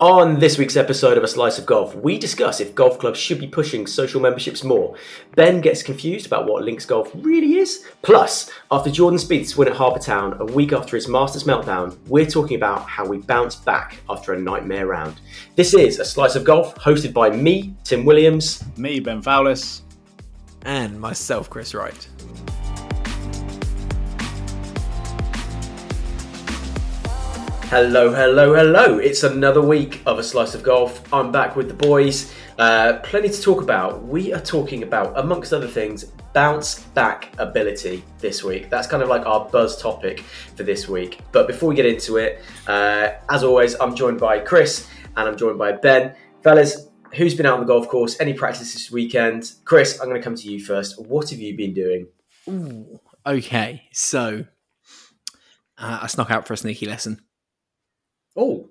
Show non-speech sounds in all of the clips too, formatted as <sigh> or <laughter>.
On this week's episode of A Slice of Golf, we discuss if golf clubs should be pushing social memberships more. Ben gets confused about what links golf really is. Plus, after Jordan Spieth's win at Harbour Town a week after his Masters meltdown, we're talking about how we bounce back after a nightmare round. This is A Slice of Golf, hosted by me, Tim Williams, me, Ben Fowlis, and myself, Chris Wright. Hello, hello, hello. It's another week of A Slice of Golf. I'm back with the boys. Uh, plenty to talk about. We are talking about, amongst other things, bounce back ability this week. That's kind of like our buzz topic for this week. But before we get into it, uh, as always, I'm joined by Chris and I'm joined by Ben. Fellas, who's been out on the golf course? Any practice this weekend? Chris, I'm going to come to you first. What have you been doing? Ooh, okay, so uh, I snuck out for a sneaky lesson. Oh,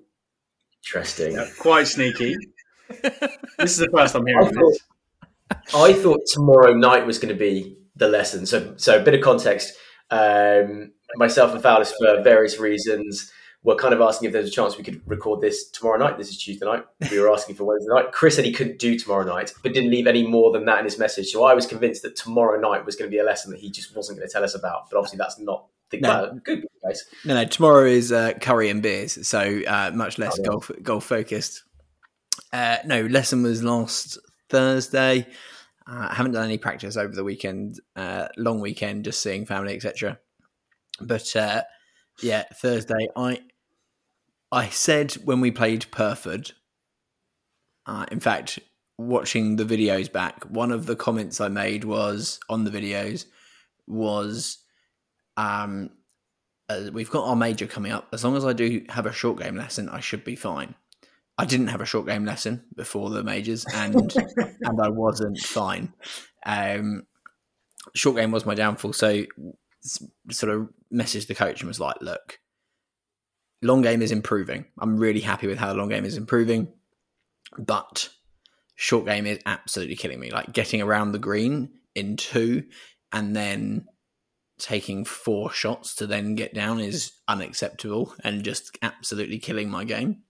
interesting. Yeah, quite sneaky. <laughs> this is the first I'm hearing I thought, this. I thought tomorrow night was going to be the lesson. So, so a bit of context. Um, myself and Fowlis, for various reasons, were kind of asking if there's a chance we could record this tomorrow night. This is Tuesday night. We were asking for Wednesday night. Chris said he couldn't do tomorrow night, but didn't leave any more than that in his message. So I was convinced that tomorrow night was going to be a lesson that he just wasn't going to tell us about. But obviously, that's not the no. good guys. No, no. Tomorrow is uh, curry and beers, so uh, much less oh, yeah. golf golf focused. Uh, no, lesson was last Thursday. Uh, I haven't done any practice over the weekend, uh, long weekend, just seeing family, etc. But uh, yeah, Thursday, I I said when we played Pyrford. in fact, watching the videos back, one of the comments I made was on the videos was um, uh, we've got our major coming up. As long as I do have a short game lesson, I should be fine. I didn't have a short game lesson before the majors, and <laughs> and I wasn't fine. Um, short game was my downfall. So sort of messaged the coach and was like, "Look, long game is improving. I'm really happy with how the long game is improving, but short game is absolutely killing me. Like getting around the green in two, and then taking four shots to then get down is unacceptable and just absolutely killing my game.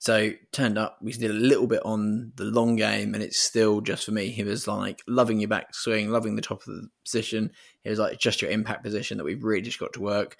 So turned up, we did a little bit on the long game, and it's still just for me. He was like loving your back swing, loving the top of the position. He was like just your impact position that we've really just got to work.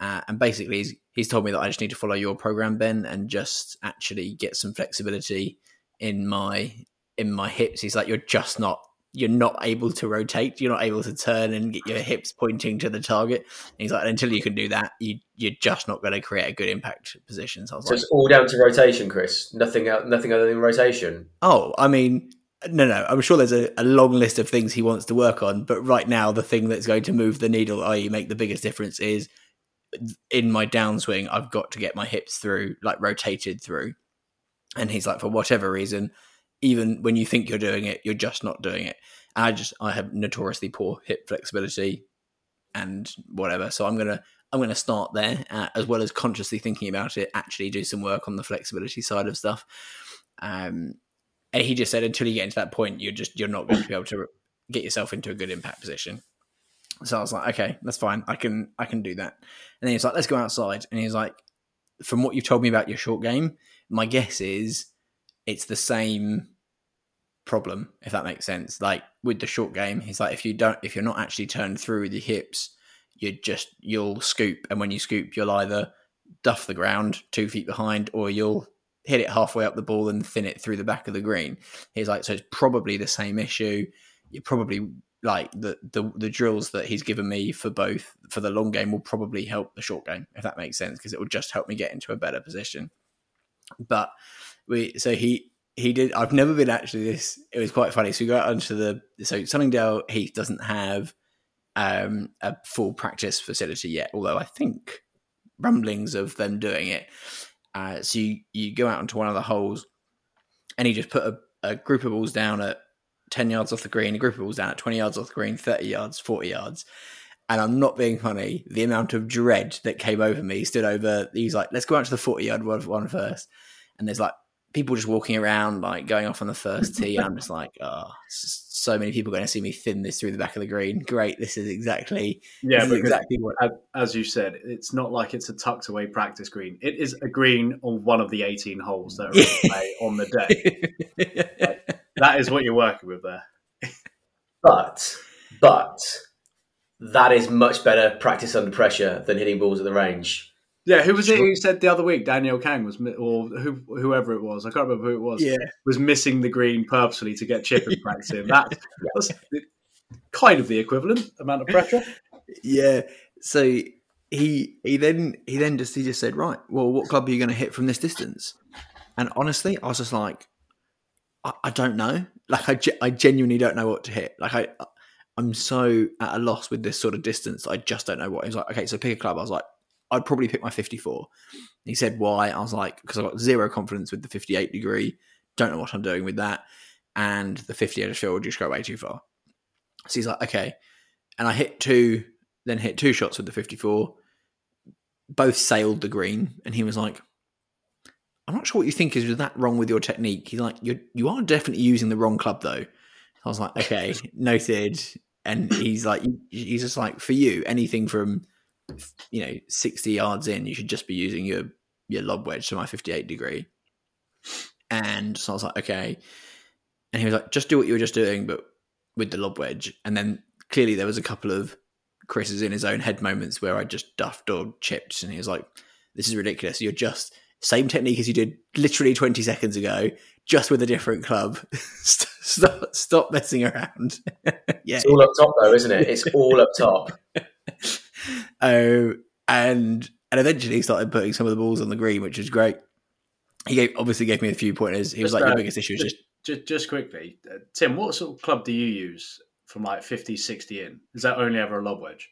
Uh, and basically, he's, he's told me that I just need to follow your program, Ben, and just actually get some flexibility in my in my hips. He's like, you're just not you're not able to rotate, you're not able to turn and get your hips pointing to the target. And he's like, until you can do that, you you're just not going to create a good impact position. So, so like, it's all down to rotation, Chris. Nothing out, nothing other than rotation. Oh, I mean, no, no. I'm sure there's a, a, long list of things he wants to work on, but right now, the thing that's going to move the needle, i.e., make the biggest difference, is in my downswing. I've got to get my hips through, like rotated through. And he's like, for whatever reason, even when you think you're doing it, you're just not doing it. And I just I have notoriously poor hip flexibility and whatever. So I'm gonna I'm gonna start there uh, as well as consciously thinking about it. Actually, do some work on the flexibility side of stuff. Um, and he just said until you get into that point, you're just you're not going to be able to get yourself into a good impact position. So I was like, okay, that's fine. I can I can do that. And then he's like, let's go outside. And he's like, from what you've told me about your short game, my guess is it's the same problem if that makes sense. Like with the short game he's like if you don't if you're not actually turned through with your hips you just you'll scoop. And when you scoop you'll either duff the ground two feet behind or you'll hit it halfway up the ball and thin it through the back of the green. He's like so it's probably the same issue. You probably like the, the the drills that he's given me for both for the long game will probably help the short game if that makes sense because it will just help me get into a better position. But we so he he did. I've never been actually this. It was quite funny. So we go out onto the so Sunningdale Heath doesn't have um, a full practice facility yet, although I think rumblings of them doing it. Uh, so you, you go out onto one of the holes, and he just put a, a group of balls down at ten yards off the green, a group of balls down at twenty yards off the green, thirty yards, forty yards. And I'm not being funny. The amount of dread that came over me stood over. He's like, "Let's go out to the forty yard one first. And there's like people just walking around, like going off on the first tee. I'm just like, oh, so many people going to see me thin this through the back of the green. Great, this is exactly Yeah, is exactly what. as, as you said, it's not like it's a tucked away practice green. It is a green on one of the 18 holes that are <laughs> play on the day. That is what you're working with there. But, but that is much better practice under pressure than hitting balls at the range. Yeah, who was it who said the other week Danielle Kang was, or who, whoever it was, I can't remember who it was, yeah, was missing the green purposely to get chip and practice in. <laughs> That was kind of the equivalent amount of pressure. yeah. So he he then he then just he just said, right, well, what club are you going to hit from this distance? And honestly, I was just like, I, I don't know. Like I, ge- I genuinely don't know what to hit. Like I, I'm so at a loss with this sort of distance. I just don't know what. He was like, okay, so pick a club. I was like, I'd probably pick my 54. He said why. I was like, because I got zero confidence with the 58 degree. Don't know what I'm doing with that. And the 50 I just feel would just go way too far. So he's like, okay. And I hit two, then hit two shots with the 54. Both sailed the green. And he was like, I'm not sure what you think is that wrong with your technique. He's like, you you are definitely using the wrong club though. I was like, okay, <laughs> noted. And he's like, he's just like, for you, anything from you know 60 yards in, you should just be using your your lob wedge to my 58 degree. And so I was like, okay. And he was like, just do what you were just doing, but with the lob wedge. And then clearly there was a couple of Chris's in his own head moments where I just duffed or chipped, and he was like, "This is ridiculous. You're just same technique as you did literally 20 seconds ago, just with a different club. <laughs> stop, stop messing around." <laughs> yeah, It's all up top, though, isn't it? It's all up top. <laughs> Oh, and and eventually he started putting some of the balls on the green, which was great. He gave obviously gave me a few pointers. He was Just, like, uh, "Your biggest issue is just Just, just quickly, uh, Tim, what sort of club do you use from like 50, 60 in? Is that only ever a lob wedge?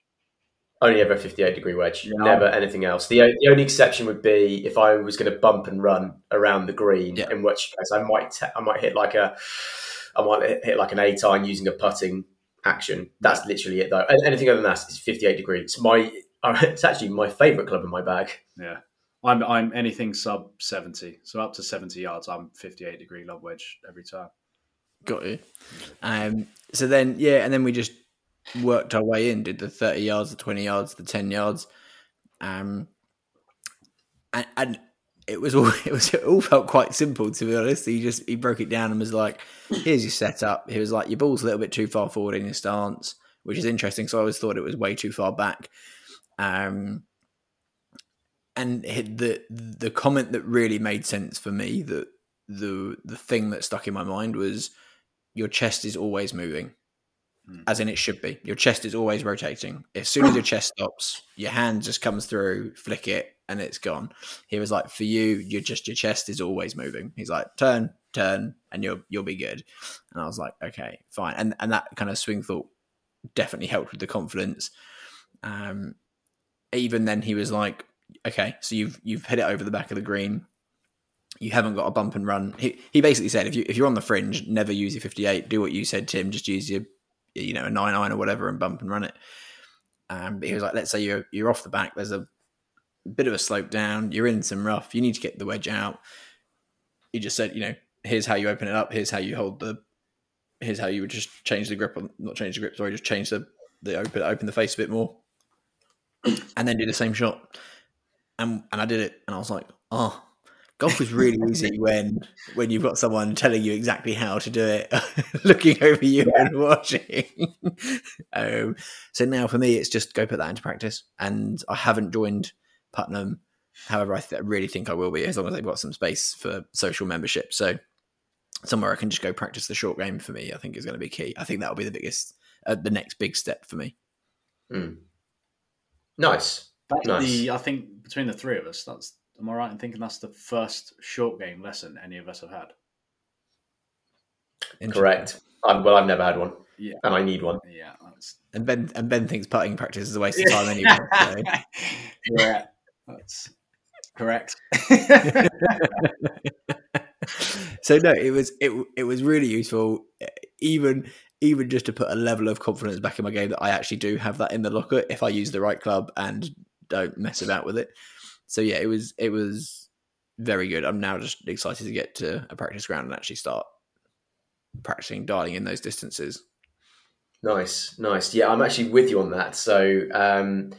Only ever a 58 degree wedge, Yeah. never anything else. The, the only exception would be if I was going to bump and run around the green, Yeah. in which case I might ta- I might hit like a I might hit, hit like an eight iron using a putting action. That's literally it though. Anything other than that is 58 degrees. My <laughs> it's actually my favourite club in my bag. Yeah. I'm I'm anything sub 70. So up to 70 yards, I'm 58 degree lob wedge every time. got you." Um, so then, yeah, and then we just worked our way in. Did the thirty yards, the twenty yards, the ten yards, um, and, and it was all <laughs> it was it all felt quite simple to be honest. He just he broke it down and was like, "Here's your setup." He was like, "Your ball's a little bit too far forward in your stance," which is interesting. So I always thought it was way too far back. Um, and the the comment that really made sense for me, that the the thing that stuck in my mind was, your chest is always moving, Hmm. as in it should be. Your chest is always rotating. As soon as your <laughs> chest stops, your hand just comes through, flick it, and it's gone. He was like, for you, you're just your chest is always moving. He's like, turn, turn, and you'll you'll be good. And I was like, okay, fine. And and that kind of swing thought definitely helped with the confidence. Um, even then, he was like, okay, so you've you've hit it over the back of the green. You haven't got a bump and run. He he basically said if you if you're on the fringe, never use your 58. Do what you said, Tim. Just use your you know a nine iron or whatever and bump and run it. Um, but he was like, let's say you're you're off the back. There's a bit of a slope down. You're in some rough. You need to get the wedge out. He just said, you know, here's how you open it up. Here's how you hold the. Here's how you would just change the grip on not change the grip. Sorry, just change the the open open the face a bit more, <clears throat> and then do the same shot. And and I did it, and I was like, oh, golf is really easy <laughs> when when you've got someone telling you exactly how to do it, <laughs> looking over you and watching. <laughs> um, so now for me, it's just go put that into practice. And I haven't joined Puttenham. However, I th- really think I will be as long as they've got some space for social membership. So somewhere I can just go practice the short game for me, I think is going to be key. I think that will be the biggest, uh, the next big step for me. Mm. Nice. That's Nice. the I think between the three of us, that's am I right in thinking that's the first short game lesson any of us have had? Interesting. Correct. Um, well, I've never had one, Yeah. and I need one. Yeah, that's And Ben and Ben thinks putting practice is a waste of <laughs> time anyway. So. <laughs> yeah, that's correct. <laughs> so no, it was it it was really useful, even even just to put a level of confidence back in my game that I actually do have that in the locker if I use the right club and don't mess about with it. So yeah, it was it was very good. I'm now just excited to get to a practice ground and actually start practicing dialing in those distances. Nice, nice. Yeah, I'm actually with you on that. So um,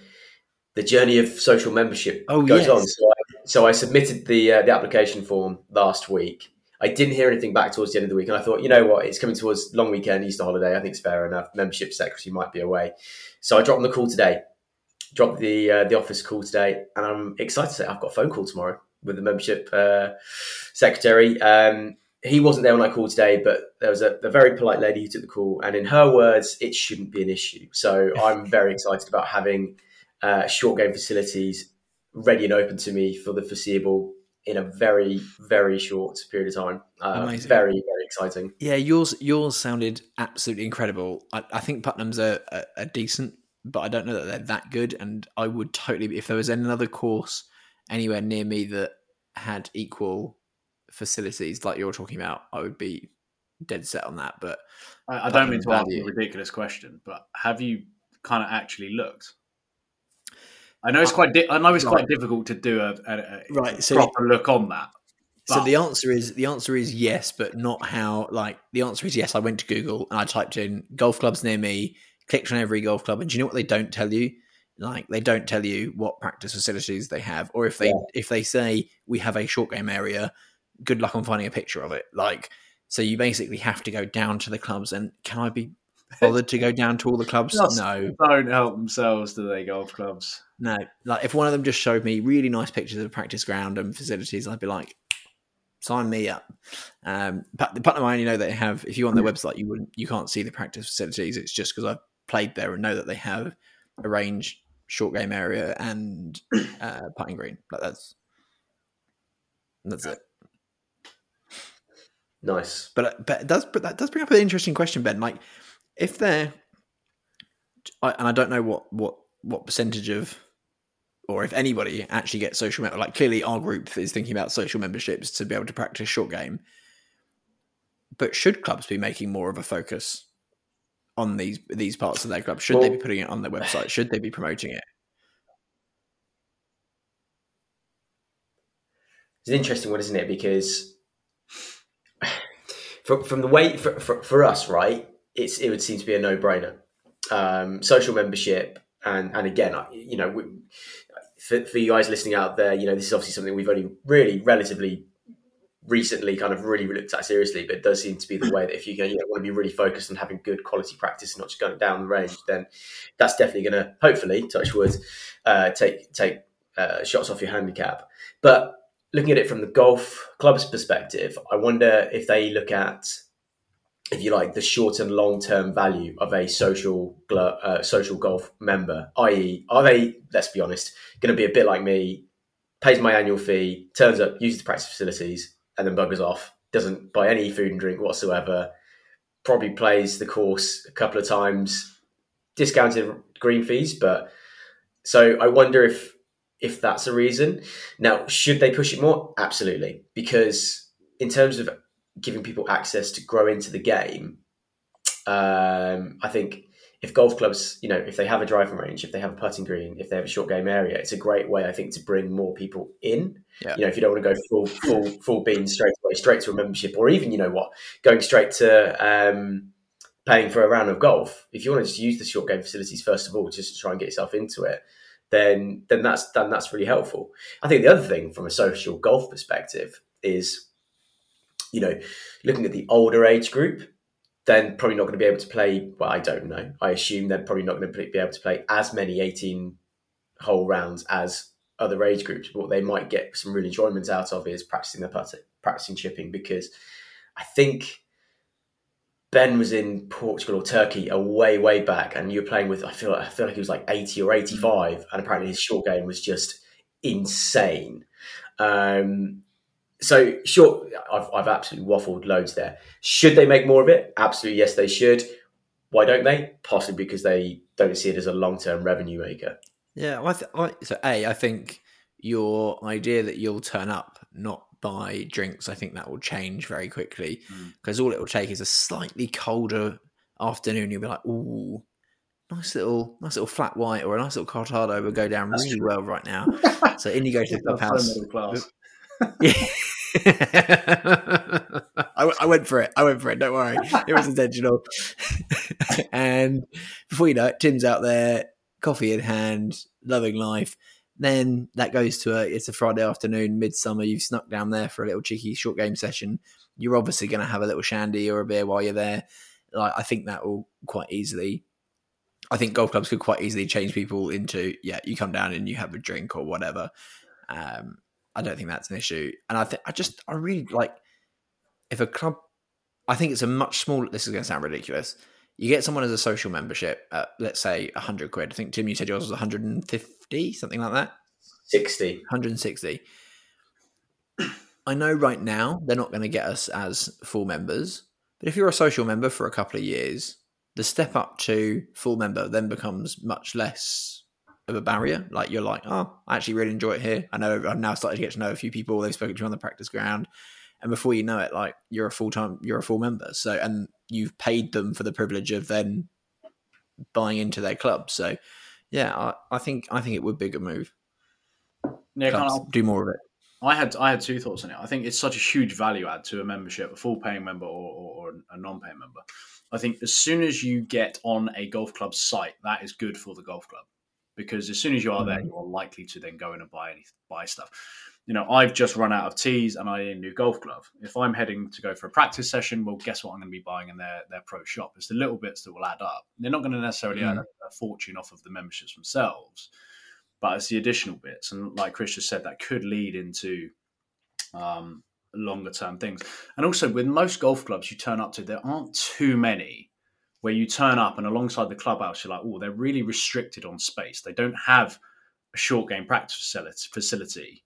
the journey of social membership Oh, goes yes. on. So I, so I submitted the uh, the application form last week. I didn't hear anything back towards the end of the week, and I thought, you know what, it's coming towards long weekend, Easter holiday. I think it's fair enough. Membership secretary might be away, so I dropped them the call today. Dropped the uh, the office call today, and I'm excited to say I've got a phone call tomorrow with the membership uh, secretary. Um, he wasn't there when I called today, but there was a, a very polite lady who took the call, and in her words, it shouldn't be an issue. So I'm very excited about having uh, short game facilities ready and open to me for the foreseeable in a very very short period of time. Uh, Amazing. very very exciting. Yeah, yours yours sounded absolutely incredible. I, I think Puttenham's are, are, are decent, but I don't know that they're that good. And I would totally, be if there was another course anywhere near me that had equal facilities like you're talking about, I would be dead set on that. But I, I don't mean to ask a ridiculous question, but have you kind of actually looked? I know it's quite. Di- I know it's quite Right. difficult to do a, a, a Right, so- proper look on that. so the answer is the answer is yes, but not how. Like the answer is yes. I went to Google and I typed in golf clubs near me, clicked on every golf club, and do you know what they don't tell you? Like they don't tell you what practice facilities they have, or if they Yeah. if they say we have a short game area, good luck on finding a picture of it. Like so, you basically have to go down to the clubs. And can I be bothered to go down to all the clubs? Just No, don't help themselves, do they? Golf clubs. no. Like if one of them just showed me really nice pictures of practice ground and facilities, I'd be like, sign me up. Um, but the Puttenham I only know they have. If you're on their website, you wouldn't, you can't see the practice facilities. It's just because I've played there and know that they have a range, short game area, and <coughs> uh, putting green. Like that's that's it. Nice. But but it does but that does bring up an interesting question, Ben. Like if they're I, and I don't know what what what percentage of or if anybody actually gets social mem- like clearly our group is thinking about social memberships to be able to practice short game. But should clubs be making more of a focus on these these parts of their club? Should they be putting it on their website? Should they be promoting it? It's an interesting one, isn't it? Because <sighs> from, from the way for, for, for us, right, it's it would seem to be a no brainer. Um, social membership, and and again, you know, we, for, for you guys listening out there, you know, this is obviously something we've only really relatively recently kind of really looked at seriously, but it does seem to be the way that if you, you know, want to be really focused on having good quality practice and not just going down the range, then that's definitely going to hopefully touch wood, uh, take take uh, shots off your handicap. But looking at it from the golf club's perspective, I wonder if they look at, if you like, the short and long term value of a social uh, social golf member. I.e., are they? Let's be honest, going to be a bit like me, pays my annual fee, turns up, uses the practice facilities, and then buggers off. Doesn't buy any food and drink whatsoever. Probably plays the course a couple of times, discounted green fees, but so I wonder if if that's a reason. Now, should they push it more? Absolutely, because in terms of giving people access to grow into the game, um, I think if golf clubs, you know, if they have a driving range, if they have a putting green, if they have a short game area, it's a great way, I think, to bring more people in. Yeah. You know, if you don't want to go full full full beans straight away, straight to a membership, or even you know what, going straight to um, paying for a round of golf. If you want to just use the short game facilities first of all, just to try and get yourself into it, then then that's then that's really helpful. I think the other thing from a social golf perspective is, you know, looking at the older age group, then probably not going to be able to play. Well, I don't know. I assume they're probably not going to be able to play as many eighteen whole rounds as other age groups. But what they might get some real enjoyment out of is practicing their putting, practicing chipping, because I think. Ben was in Portugal or Turkey a way, way back, and you were playing with. I feel, I feel like he was like eighty or eighty-five, and apparently his short game was just insane. Um, so sure, I've, I've absolutely waffled loads there. Should they make more of it? Absolutely, yes, they should. Why don't they? Possibly because they don't see it as a long-term revenue maker. Yeah, well, I th- I, so a, I think your idea that you'll turn up, not buy drinks, I think that will change very quickly Mm. because all it will take is a slightly colder afternoon. You'll be like, "Ooh, nice little, nice little flat white or a nice little cortado will go down That's really true. well right now." <laughs> So in you go to the so clubhouse. <laughs> <laughs> I, I, went for it. I went for it. Don't worry. It was intentional. <laughs> and before you know it, Tim's out there, coffee in hand, loving life. Then that goes to a it's a Friday afternoon, midsummer. You've snuck down there for a little cheeky short game session. You're obviously going to have a little shandy or a beer while you're there. Like I think that will quite easily. I think golf clubs could quite easily change people into yeah. You come down and you have a drink or whatever. Um, I don't think that's an issue. And I think I just I really like if a club. I think it's a much smaller. This is going to sound ridiculous. You get someone as a social membership at let's say hundred quid. I think Tim, you said yours was one hundred and fifty, something like that. Sixty. One hundred and sixty. I know right now they're not going to get us as full members, but if you're a social member for a couple of years, the step up to full member then becomes much less of a barrier. Like you're like, oh, I actually really enjoy it here. I know I'm now starting to get to know a few people. They've spoken to you on the practice ground, and before you know it, like you're a full time, you're a full member. So and you've paid them for the privilege of then buying into their club. So yeah, I, I think I think it would be a good move. Yeah, kind of, do more of it. I had I had two thoughts on it. I think it's such a huge value add to a membership, a full paying member or, or, or a non paying member. I think as soon as you get on a golf club site, that is good for the golf club because as soon as you are there, mm. you are likely to then go in and buy any buy stuff. You know, I've just run out of tees and I need a new golf glove. If I'm heading to go for a practice session, well, guess what? I'm going to be buying in their their pro shop. It's the little bits that will add up. They're not going to necessarily mm. earn a, a fortune off of the memberships themselves, but it's the additional bits. And like Chris just said, that could lead into um, longer term things. And also, with most golf clubs you turn up to, there aren't too many where you turn up and alongside the clubhouse, you're like, oh, they're really restricted on space. They don't have a short game practice facility,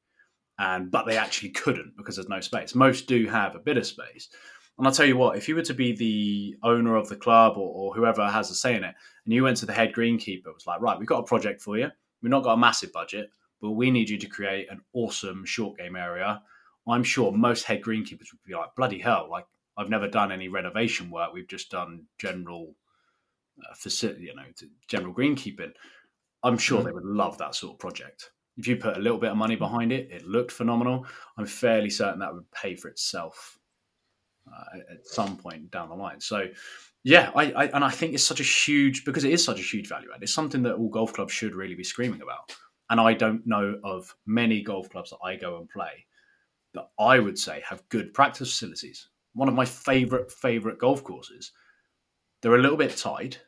and but they actually couldn't because there's no space. Most do have a bit of space. And I'll tell you what, if you were to be the owner of the club or, or whoever has a say in it, and you went to the head greenkeeper, was like, right, we've got a project for you. We've not got a massive budget, but we need you to create an awesome short game area. I'm sure most head greenkeepers would be like, bloody hell, like I've never done any renovation work. We've just done general uh, facility, you know, general greenkeeping. I'm sure mm. they would love that sort of project. If you put a little bit of money behind it, it looked phenomenal. I'm fairly certain that would pay for itself uh, at some point down the line. So, yeah, I, I, and I think it's such a huge because it is such a huge value add. It's something that all golf clubs should really be screaming about. And I don't know of many golf clubs that I go and play that I would say have good practice facilities one of my favorite favorite golf courses. They're a little bit tight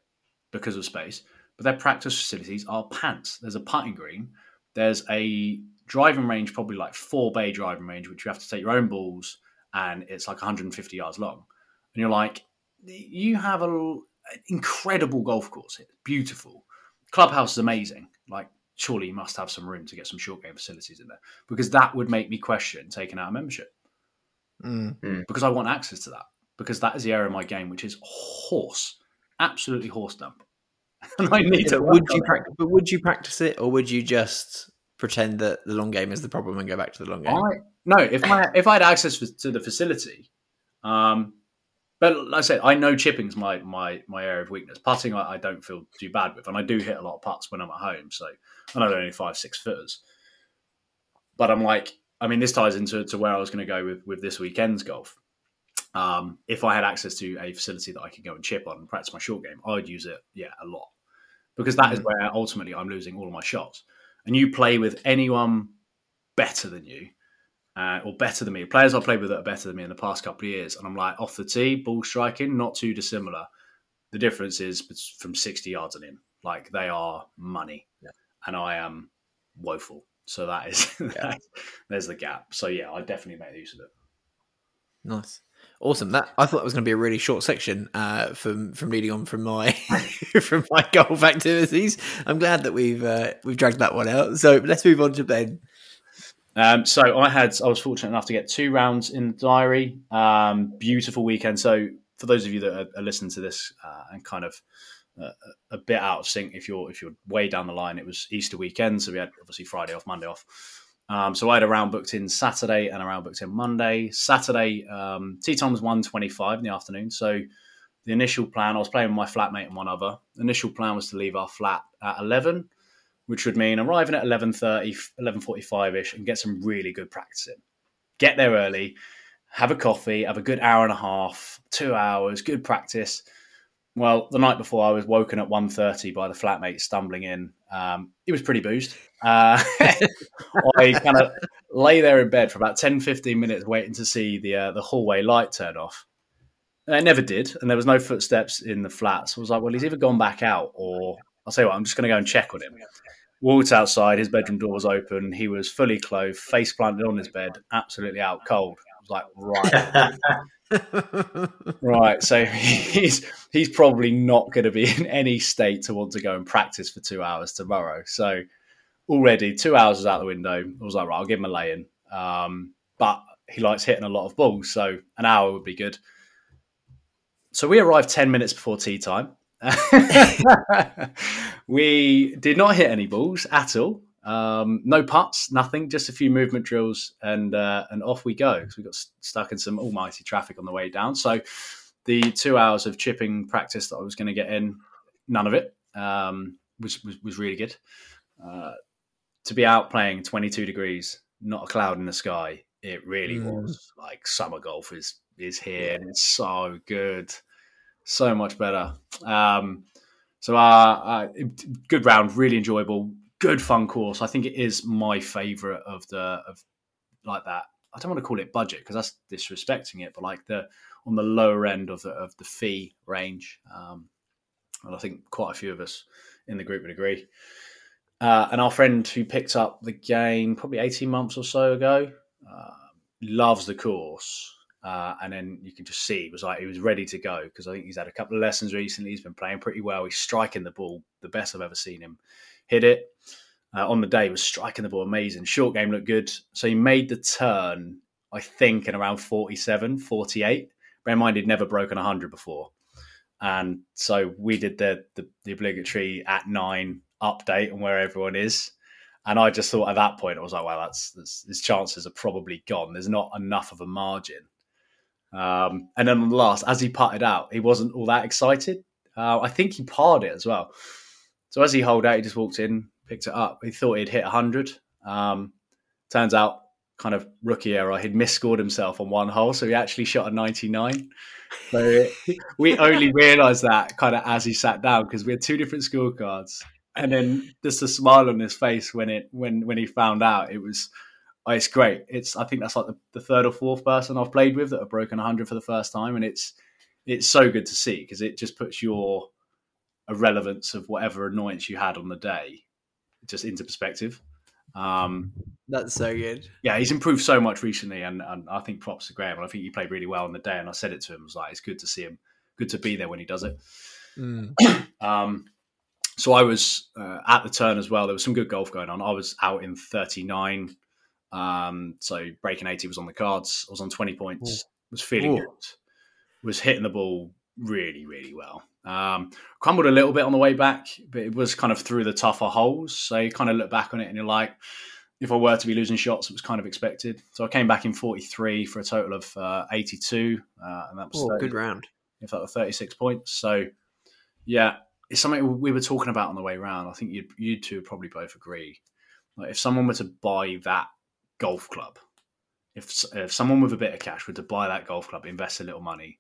because of space, but their practice facilities are pants. There's a putting green. There's a driving range, probably like four bay driving range, which you have to take your own balls, and it's like 150 yards long. And you're like, you have an incredible golf course here, beautiful. Clubhouse is amazing. Like, surely you must have some room to get some short game facilities in there because that would make me question taking out a membership mm. because I want access to that because that is the area of my game which is horse, absolutely horse dump. <laughs> and I need to. Would you practice, but would you practice it, or would you just pretend that the long game is the problem and go back to the long game? I, no, if I if I had access to the facility, um, but like I said, I know chipping's my my my area of weakness. Putting, I, I, don't feel too bad with, and I do hit a lot of putts when I'm at home. So I know they're only five six footers, but I'm like, I mean, this ties into to where I was going to go with with this weekend's golf. Um, if I had access to a facility that I could go and chip on and practice my short game, I'd use it, yeah, a lot, because that is mm. where ultimately I'm losing all of my shots. And you play with anyone better than you, uh, or better than me. Players I've played with that are better than me in the past couple of years, and I'm like off the tee, ball striking, not too dissimilar. The difference is from 60 yards and in. Like they are money, yeah. and I am woeful. So that is <laughs> yeah. there's the gap. So yeah, I definitely make use of it. Nice. Awesome. That I thought that was going to be a really short section uh, from from leading on from my <laughs> from my golf activities. I'm glad that we've uh, we've dragged that one out. So let's move on to Ben. Um, so I had I was fortunate enough to get two rounds in the diary. Um, beautiful weekend. So for those of you that are, are listening to this uh, and kind of a, bit out of sync if you're if you're way down the line. It was Easter weekend, so we had obviously Friday off, Monday off. Um, so I had a round booked in Saturday and a round booked in Monday. Saturday, um, tee time was one twenty five in the afternoon. So the initial plan, I was playing with my flatmate and one other. The initial plan was to leave our flat at eleven, which would mean arriving at 11.30, 11.45 ish, and get some really good practice in. get there early, have a coffee, have a good hour and a half, two hours, good practice. Well, the night before, I was woken at 1.30 by the flatmate stumbling in. Um, was pretty boozed. Uh, <laughs> I kind of lay there in bed for about 10, 15 minutes waiting to see the uh, the hallway light turn off. And it never did, and there was no footsteps in the flat. So I was like, well, he's either gone back out or I'll say what, I'm just going to go and check on him. Walked outside, his bedroom door was open. He was fully clothed, face planted on his bed, absolutely out cold. I was like, right, <laughs> right. So <laughs> he's he's probably not going to be in any state to want to go and practice for two hours tomorrow. So already two hours is out the window. I was like, right, I'll give him a lay in. Um, but he likes hitting a lot of balls, so an hour would be good. So we arrived ten minutes before tea time. <laughs> we did not hit any balls at all. Um, no putts, nothing, just a few movement drills, and uh, and off we go. So we got st- stuck in some almighty traffic on the way down. So the two hours of chipping practice that I was going to get in, none of it, um, was, was, was really good. Uh, to be out playing 22 degrees, not a cloud in the sky, it really mm. was like summer golf is is here, it's so good so much better. Um, so, uh, uh, good round, really enjoyable, good fun course. I think it is my favourite of the of like that. I don't want to call it budget because that's disrespecting it, but like the on the lower end of the of the fee range. Um, and I think quite a few of us in the group would agree. Uh, and our friend who picked up the game probably 18 months or so ago uh, loves the course. Uh, and then you can just see was like he was ready to go because I think he's had a couple of lessons recently. He's been playing pretty well. He's striking the ball the best I've ever seen him hit it. Uh, on the day was striking the ball amazing. Short game looked good. So he made the turn, I think, in around 47, 48. Bear in mind he'd never broken 100 before. And so we did the, the, the obligatory at nine update on where everyone is. And I just thought at that point, I was like, well, that's, that's his chances are probably gone. There's not enough of a margin. Um, and then on the last, as he putted out, he wasn't all that excited. Uh, I think he parred it as well. So as he holed out, he just walked in, picked it up. He thought he'd hit 100. Um, turns out, kind of rookie error, he'd misscored himself on one hole, so he actually shot a 99. So we <laughs> only realised that kind of as he sat down because we had two different scorecards, and then just a smile on his face when it when when he found out it was oh, it's great. It's I think that's like the, the, third or fourth person I've played with that have broken 100 for the first time, and it's it's so good to see because it just puts your irrelevance of whatever annoyance you had on the day just into perspective. Um, that's so good. Yeah, he's improved so much recently, and, and I think props to Graham. And I think he played really well on the day. And I said it to him, I was like, it's good to see him, good to be there when he does it. Mm. <clears throat> um, so I was uh, at the turn as well. There was some good golf going on. I was out in 39 um, so breaking 80 was on the cards. I was on 20 points. Ooh. Was feeling Ooh. good. Was hitting the ball really, really well. Um, crumbled a little bit on the way back, but it was kind of through the tougher holes. So you kind of look back on it and you're like, if I were to be losing shots, it was kind of expected. So I came back in 43 for a total of uh, 82, uh, and that was oh, 30, good round. If that were 36 points. So yeah, it's something we were talking about on the way around. I think you you two would probably both agree. Like if someone were to buy that golf club. If if someone with a bit of cash were to buy that golf club, invest a little money,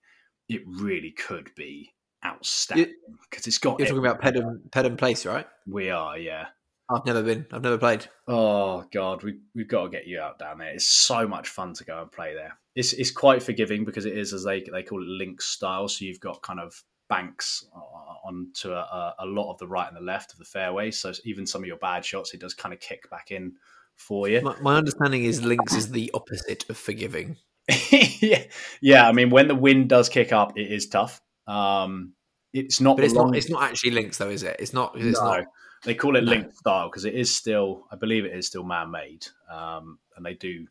it really could be outstanding because it's got. You're talking about Pedham Pedham Place, right? We are, yeah. I've never been. I've never played. Oh God, we we've got to get you out down there. It's so much fun to go and play there. It's it's quite forgiving because it is as they they call it link style. So you've got kind of banks uh, uh, onto a, a lot of the right and the left of the fairway. So even some of your bad shots, it does kind of kick back in for you. My, my understanding is links is the opposite of forgiving. <laughs> yeah, yeah. I mean, when the wind does kick up, it is tough. Um, it's not. But it's long... not. It's not actually links, though, is it? It's not. It's no. not. They call it no. link style because it is still. I believe it is still man-made, um, and they do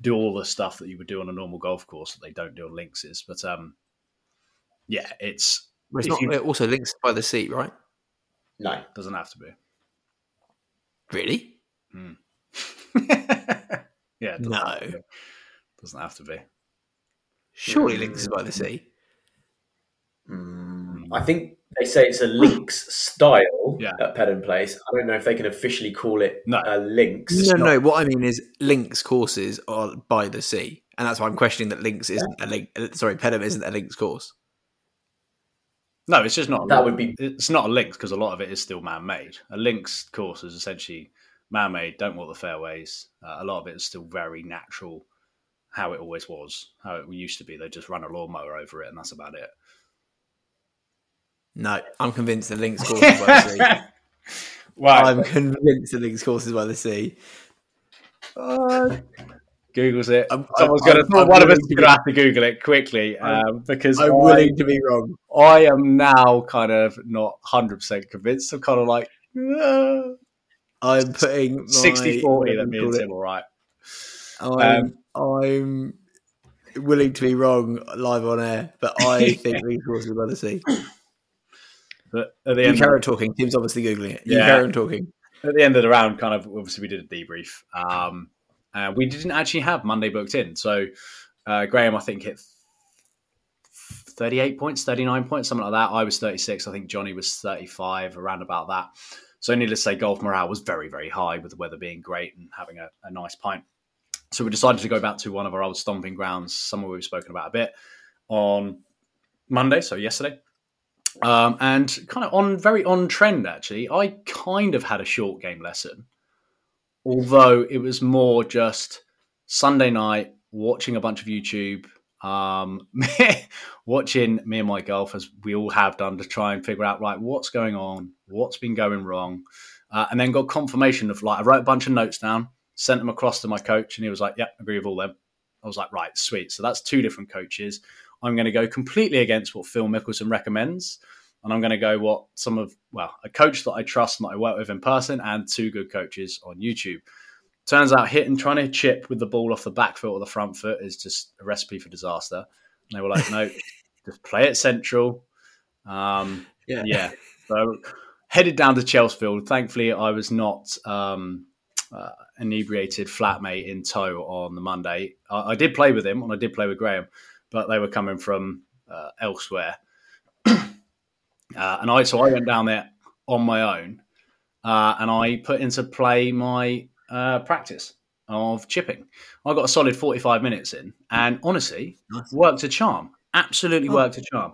do all the stuff that you would do on a normal golf course that they don't do on linkses. But um, yeah, it's. Well, it's not, you... it also links by the sea, right? No, doesn't have to be. Really? Hmm. <laughs> yeah, no, have doesn't have to be. Surely links is by the sea. Mm, I think they say it's a links style Yeah. at Pedham Place. I don't know if they can officially call it No. a links. No, no. What I mean is, links courses are by the sea, and that's why I'm questioning that links isn't a link. uh, Sorry, Pedham isn't a links course. No, it's just not. That would be It's not a links because a lot of it is still man-made. A links course is essentially man-made. Don't walk the fairways. Uh, a lot of it is still very natural, how it always was, how it used to be. They just run a lawnmower over it, and that's about it. No, I'm convinced the links <laughs> course is by the sea. Wow. I'm convinced the links course is by the sea. Google's it. I'm- Someone's I'm- going to. I'm One of us is going to have to Google it quickly um, because I'm I, willing to be wrong. I am now kind of not hundred percent convinced. I'm kind of like uh, I'm putting my, 60 40 what that do me you Tim all right. I'm, I'm willing to be wrong live on air, but I <laughs> think links course is by the sea. But at the You end, carry on talking. Tim's obviously googling it. You Yeah. carry on talking. at the end of the round, kind of obviously we did a debrief. Um, and we didn't actually have Monday booked in, so uh, Graham I think hit thirty-eight points, thirty-nine points, something like that. I was thirty-six. I think Johnny was thirty-five, around about that. So needless to say, golf morale was very, very high with the weather being great and having a, a nice pint. So we decided to go back to one of our old stomping grounds, somewhere we've spoken about a bit, on Monday, so yesterday. Um, and kind of on very on trend actually. I kind of had a short game lesson, although it was more just Sunday night watching a bunch of YouTube, um, <laughs> watching me and my golf as we all have done to try and figure out right what's going on, what's been going wrong, uh, and then got confirmation of like I wrote a bunch of notes down, sent them across to my coach, and he was like, "Yep, agree with all them." I was like, "Right, sweet." So that's two different coaches. I'm going to go completely against what Phil Mickelson recommends. And I'm going to go what some of, well, a coach that I trust and that I work with in person and two good coaches on YouTube. Turns out hitting, trying to chip with the ball off the back foot or the front foot is just a recipe for disaster. And they were like, no, <laughs> just play it central. Um, Yeah. yeah. So headed down to Chelsfield. Thankfully, I was not um, uh, inebriated flatmate in tow on the Monday. I, I did play with him and I did play with Graham, but they were coming from uh, elsewhere. <clears throat> uh, and I so I went down there on my own, uh, and I put into play my uh, practice of chipping. I got a solid forty-five minutes in, and honestly, Nice. worked a charm. Absolutely Oh. worked a charm.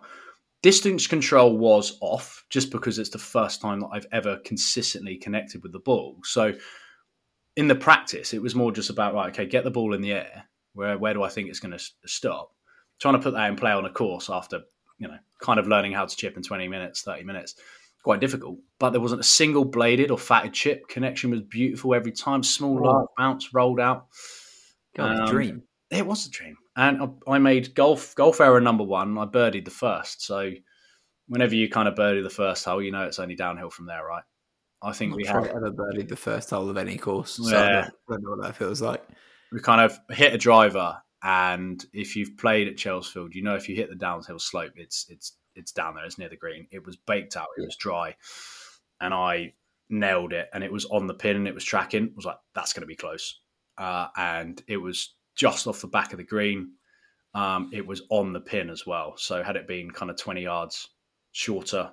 Distance control was off just because it's the first time that I've ever consistently connected with the ball. So in the practice, it was more just about right, okay, get the ball in the air. Where where do I think it's going to stop? Trying to put that in play on a course after you know kind of learning how to chip in twenty minutes, thirty minutes, quite difficult. But there wasn't a single bladed or fatted chip. Connection was beautiful every time. Small Wow. bounce rolled out. God, Um, dream. It was a dream, and I, I made golf golf error number one. I birdied the first, so whenever you kind of birdie the first hole, you know it's only downhill from there, right? I think we had ever birdied the first hole of any course. So Yeah. I don't, I don't know what that feels like. we kind of hit a driver, and if you've played at Chelsfield, you know if you hit the downhill slope, it's it's it's down there, it's near the green. It was baked out, it was dry, and I nailed it, and it was on the pin, and it was tracking. I was like, that's going to be close, uh, and it was just off the back of the green. Um, it was on the pin as well, so had it been kind of twenty yards shorter,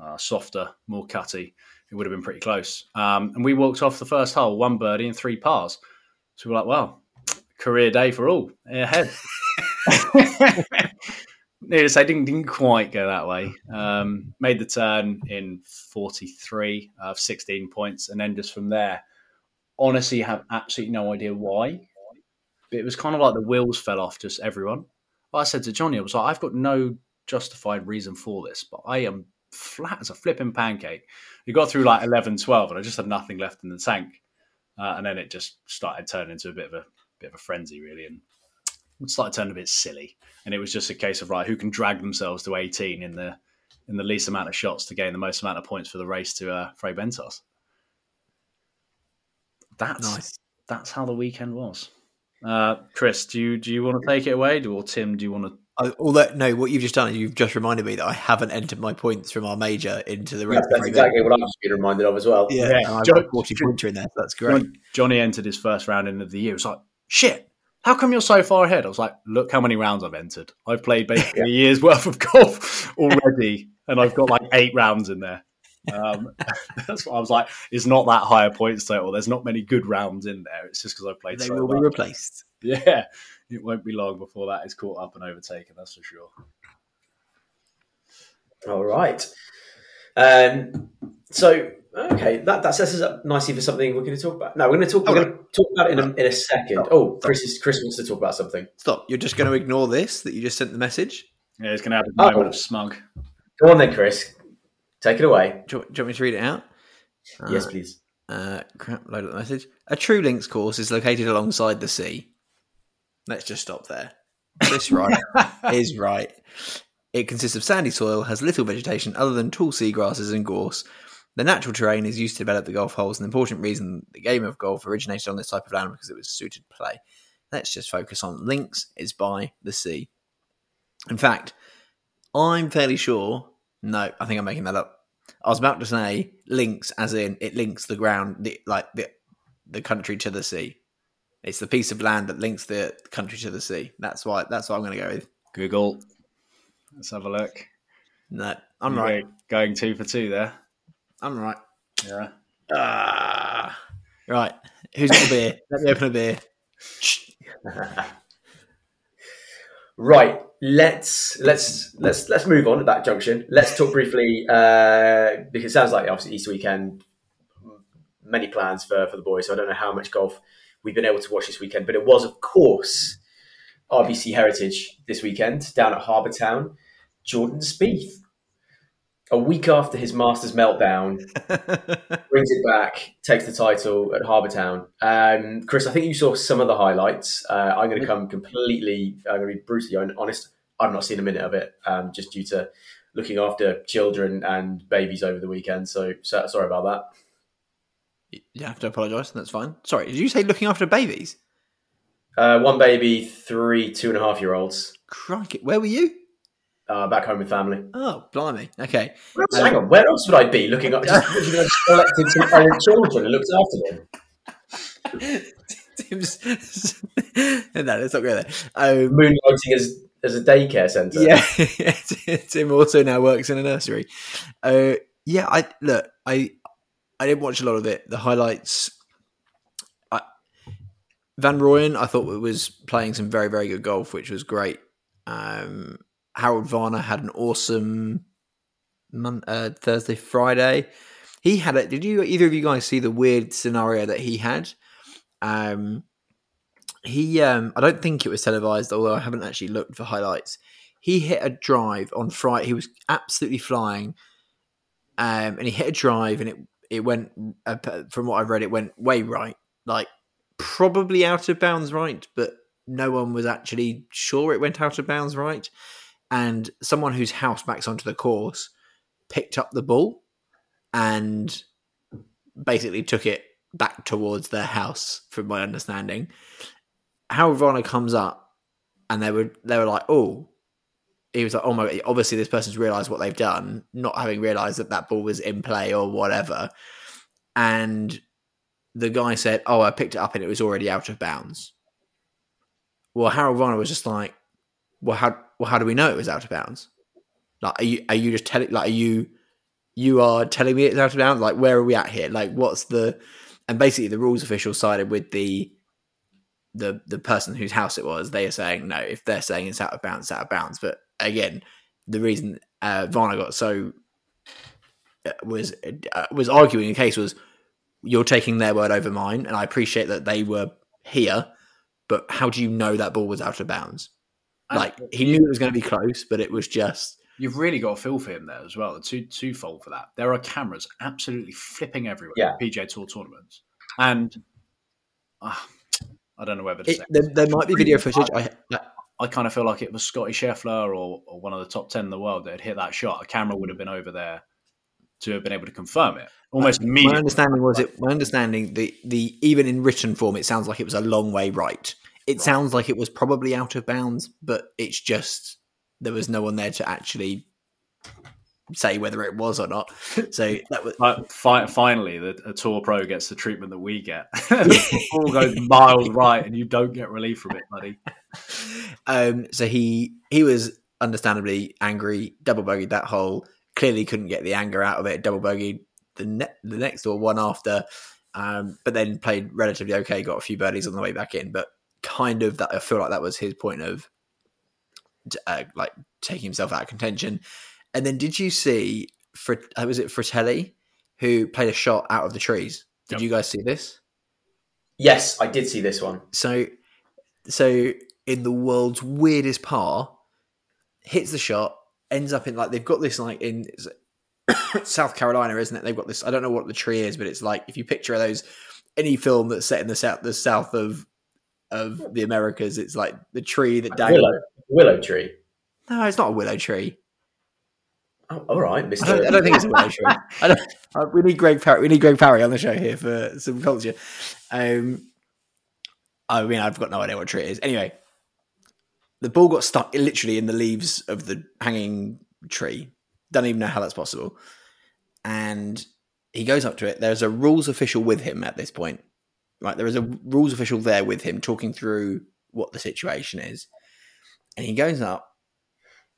uh, softer, more cutty, it would have been pretty close. Um, and we walked off the first hole, one birdie and three pars. So we're like, well, career day for all ahead. <laughs> Needless say, didn't, didn't quite go that way. Um, made the turn in 43 of 16 points, and then just from there, honestly, have absolutely no idea why. But it was kind of like the wheels fell off just everyone. I said to Johnny, I was like, I've got no justified reason for this, but I am flat as a flipping pancake. We got through like 11, 12, and I just had nothing left in the tank. Uh, and then it just started turning into a bit of a bit of a frenzy, really, and it started turning a bit silly. And it was just a case of right, who can drag themselves to 18 in the in the least amount of shots to gain the most amount of points for the race to uh, Fray Bentos. That's Nice. that's how the weekend was. Uh, Chris, do you do you want to take it away, do, or Tim? Do you want to? I, although no, what you've just done is you've just reminded me that I haven't entered my points from our major into the Yeah, rest that's exactly what I've just been reminded of as well. Yeah, Yeah. and I've Jo- got forty points in there, so that's great. Johnny entered his first round in of the year. It was like, shit, how come you're so far ahead? I was like, look how many rounds I've entered. I've played <laughs> basically a year's worth of golf already, and I've got like eight rounds in there. Um, <laughs> that's what I was like. It's not that high a points total. There's not many good rounds in there. It's just because I've played. They so will be replaced. Yeah, it won't be long before that is caught up and overtaken. That's for sure. All right. Um, so okay, that, that sets us up nicely for something we're going to talk about. No, we're going to talk. We're Okay. going to talk about it in a, in a second. Oh, Chris is, Chris wants to talk about something. Stop. You're just going to ignore this that you just sent the message? Yeah, it's going to have a Oh. moment of smug. Go on then, Chris. Take it away. Do you, do you want me to read it out? yes, Uh, please. Uh, crap, load up the message. A true links course is located alongside the sea. Let's just stop there. This right is right. It consists of sandy soil, has little vegetation other than tall seagrasses and gorse. The natural terrain is used to develop the golf holes, an important reason the game of golf originated on this type of land because it was suited to play. Let's just focus on links is by the sea. In fact, I'm fairly sure. No, I think I'm making that up. I was about to say links, as in it links the ground, the, like the the country to the sea. It's the piece of land that links the country to the sea. That's why. That's what I'm going to go with. Google. Let's have a look. No, I'm right. We're Going two for two there. I'm right. Yeah. Ah, right. Who's got a beer? <laughs> Let me open a beer. <laughs> Right. Let's let's let's let's move on at that junction. Let's talk briefly uh, because it sounds like obviously Easter weekend, many plans for for the boys. So I don't know how much golf we've been able to watch this weekend, but it was of course RBC Heritage this weekend down at Harbour Town. Jordan Spieth, a week after his Masters meltdown, <laughs> brings it back, takes the title at Harbour Town. Um, Chris, I think you saw some of the highlights. Uh, I'm going to come completely, I'm going to be brutally honest. I've not seen a minute of it, um, just due to looking after children and babies over the weekend. So, so sorry about that. You have to apologise. That's fine. Sorry. Did you say looking after babies? Uh, one baby, three two and a half year olds, Crikey. Where were you? uh, back home with family. Oh, blimey. Okay. Where else- hang on, where else would I be looking up? Just, just, just collected some old children and looked after them. Tim's. <laughs> no, let's not go there. Um, Moonlighting as as a daycare centre. yeah, <laughs> Tim also now works in a nursery. Uh, yeah, I look. I I didn't watch a lot of it. The highlights. Van Rooyen, I thought was playing some very very good golf, which was great. Um, Harold Varner had an awesome mon- uh, Thursday Friday. He had it. Did you either of you guys see the weird scenario that he had? Um, he um I don't think it was televised, although I haven't actually looked for highlights. He hit a drive on Friday. He was absolutely flying, um, and he hit a drive, and it it went uh, from what I've read, it went way right, like probably out of bounds right, but no one was actually sure it went out of bounds right. And someone whose house backs onto the course picked up the ball and basically took it back towards their house, from my understanding. Howard Varner comes up and they were they were like, oh, he was like, oh my, obviously this person's realised what they've done, not having realised that that ball was in play or whatever. And the guy said, oh, I picked it up and it was already out of bounds. Well, Harold Varner was just like, well, how well how do we know it was out of bounds? Like, are you are you just telling like are you you are telling me it's out of bounds? Like, where are we at here? Like, what's the and basically the rules official sided with the the the person whose house it was. They are saying no. If they're saying it's out of bounds, it's out of bounds. But again, the reason uh, Varner got so uh, was uh, was arguing the case was you're taking their word over mine, and I appreciate that they were here, but how do you know that ball was out of bounds? Like he knew it was going to be close, but it was just You've really got to feel for him there as well. Two twofold for that. There are cameras absolutely flipping everywhere Yeah. at PGA Tour tournaments, and ah, I don't know whether to it, say. there, there might be video footage. I, I kind of feel like it was Scotty Scheffler or, or one of the top ten in the world that had hit that shot. A camera would have been over there to have been able to confirm it almost uh, my immediately. understanding was it. My understanding the the even in written form, it sounds like it was a long way right. It Right. sounds like it was probably out of bounds, but it's just there was no one there to actually say whether it was or not. So <laughs> that was fi- finally, the a tour pro gets the treatment that we get. <laughs> <laughs> all goes miles right, and you don't get relief from it, buddy. um, so he he was understandably angry, double bogeyed that hole. Clearly couldn't get the anger out of it. Double bogeyed the ne- the next or one after, um, but then played relatively okay. Got a few birdies on the way back in, but kind of that I feel like that was his point of uh, like taking himself out of contention. And then did you see? For uh, was it Fratelli who played a shot out of the trees? Did Yep. you guys see this? Yes, I did see this one. So, so in the world's weirdest par, hits the shot, ends up in like they've got this like in <coughs> South Carolina, isn't it? They've got this. I don't know what the tree is, but it's like if you picture those any film that's set in the south, the south of of the Americas, it's like the tree that dangles. Willow, willow tree. No, it's not a willow tree. Oh, all right, I Mister. don't, I don't think it's a. I don't, uh, we need Greg Parry. We need Greg Parry on the show here for some culture. Um, I mean, I've got no idea what tree it is. Anyway, the ball got stuck literally in the leaves of the hanging tree. Don't even know how that's possible. And he goes up to it. There's a rules official with him at this point. Right, there is a rules official there with him, talking through what the situation is. And he goes up,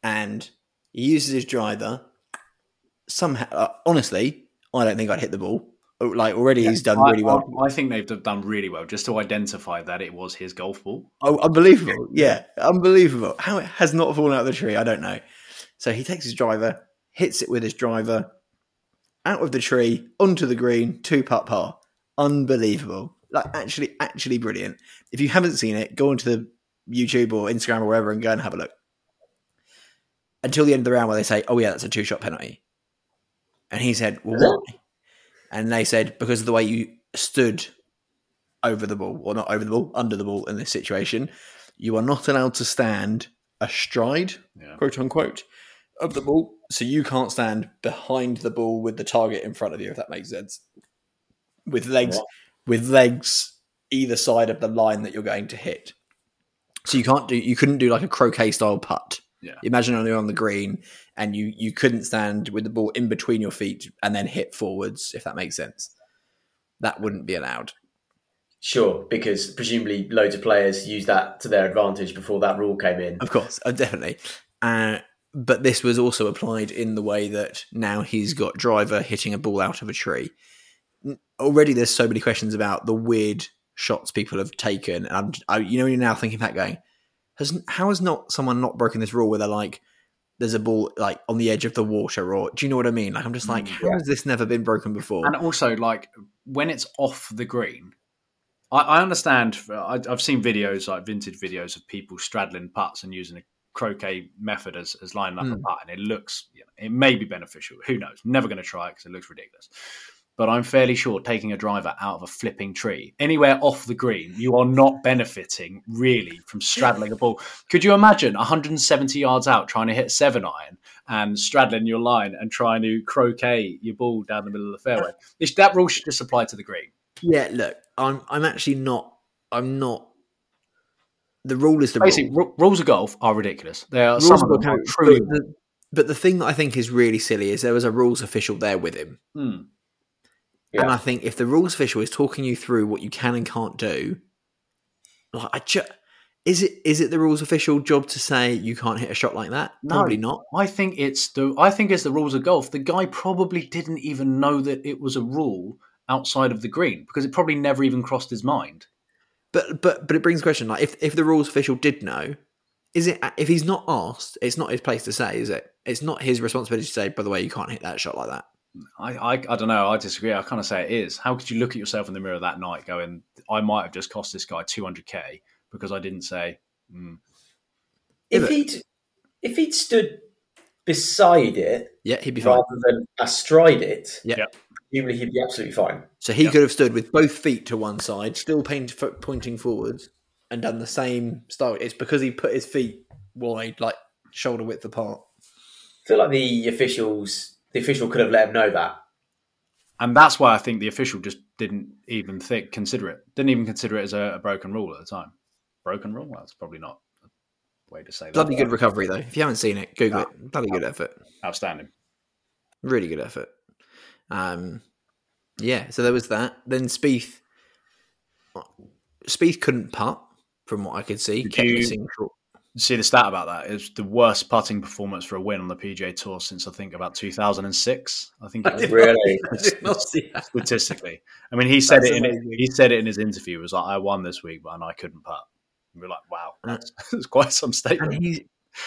and he uses his driver. Somehow, uh, honestly, I don't think I'd hit the ball. Oh, Like already, he's done I, really well. I, I think they've done really well just to identify that it was his golf ball. Oh, unbelievable. Yeah, unbelievable. How it has not fallen out of the tree, I don't know. So he takes his driver, hits it with his driver, out of the tree, onto the green, two putt par. Unbelievable. Like, actually, actually brilliant. If you haven't seen it, go onto the YouTube or Instagram or wherever and go and have a look. Until the end of the round where they say, oh, yeah, that's a two shot penalty. And he said, well, why? And they said, because of the way you stood over the ball, or not over the ball, under the ball in this situation, you are not allowed to stand astride, Yeah. quote unquote, of the ball. So you can't stand behind the ball with the target in front of you, if that makes sense. With legs, with legs either side of the line that you're going to hit. So you can't do, you couldn't do like a croquet style putt. Yeah. Imagine you're on the green and you you couldn't stand with the ball in between your feet and then hit forwards, if that makes sense. That wouldn't be allowed. Sure, because presumably loads of players used that to their advantage before that rule came in. Of course, uh, definitely. Uh, but this was also applied in the way that now he's got driver hitting a ball out of a tree. Already, there's so many questions about the weird shots people have taken, and I'm, I, you know, you're now thinking back, going, has how has not someone not broken this rule where they're like, there's a ball like on the edge of the water, or do you know what I mean? Like, I'm just like, Mm, how has this never been broken before? And also, like when it's off the green, I, I understand. I, I've seen videos, like vintage videos, of people straddling putts and using a croquet method as, as lining up a Mm. putt, and it looks, you know, it may be beneficial. Who knows? Never going to try it because it looks ridiculous. But I'm fairly sure taking a driver out of a flipping tree anywhere off the green, you are not benefiting really from straddling a ball. Could you imagine 170 yards out trying to hit seven iron and straddling your line and trying to croquet your ball down the middle of the fairway? That rule should just apply to the green. yeah, look, I'm I'm actually not. I'm not. The rule is the Basically, rule. ru- rules of golf are ridiculous. They are some of them are out, truly. but, the, but the thing that I think is really silly is there was a rules official there with him, Hmm. Yeah. and I think if the rules official is talking you through what you can and can't do, like I ju- is it is it the rules official job to say you can't hit a shot like that? No. Probably not. I think it's the. I think it's the rules of golf. The guy probably didn't even know that it was a rule outside of the green because it probably never even crossed his mind. But but but it brings a question like if if the rules official did know, is it if he's not asked, it's not his place to say, is it? It's not his responsibility to say. By the way, you can't hit that shot like that. I, I, I don't know. I disagree. I kind of say it is. How could you look at yourself in the mirror that night, going, "I might have just cost this guy 200k because I didn't say." Mm. if Yeah, he'd if he'd stood beside it Yeah, he'd be fine. rather than astride it, Yeah. Yeah. presumably he'd be absolutely fine. So he Yeah. could have stood with both feet to one side, still paint, fo- pointing forwards, and done the same style. It's because he put his feet wide, like shoulder width apart. I feel like the officials, the official could have let him know that. And that's why I think the official just didn't even think, consider it. Didn't even consider it as a, a broken rule at the time. Broken rule? Well, that's probably not a way to say that. Bloody good recovery though. If you haven't seen it, Google No. it. Bloody good effort. Outstanding. Really good effort. Um, yeah, so there was that. Then Spieth, Spieth couldn't putt from what I could see. Did kept you- missing short. See the stat about that? It's the worst putting performance for a win on the PGA Tour since I think about 2006. I think it was Really? <laughs> I did not see that. statistically. I mean, he said That's it. In, he said it in his interview. It was like, "I won this week, but and I couldn't putt." And we're like, "Wow, that's, <laughs> that's quite some statement."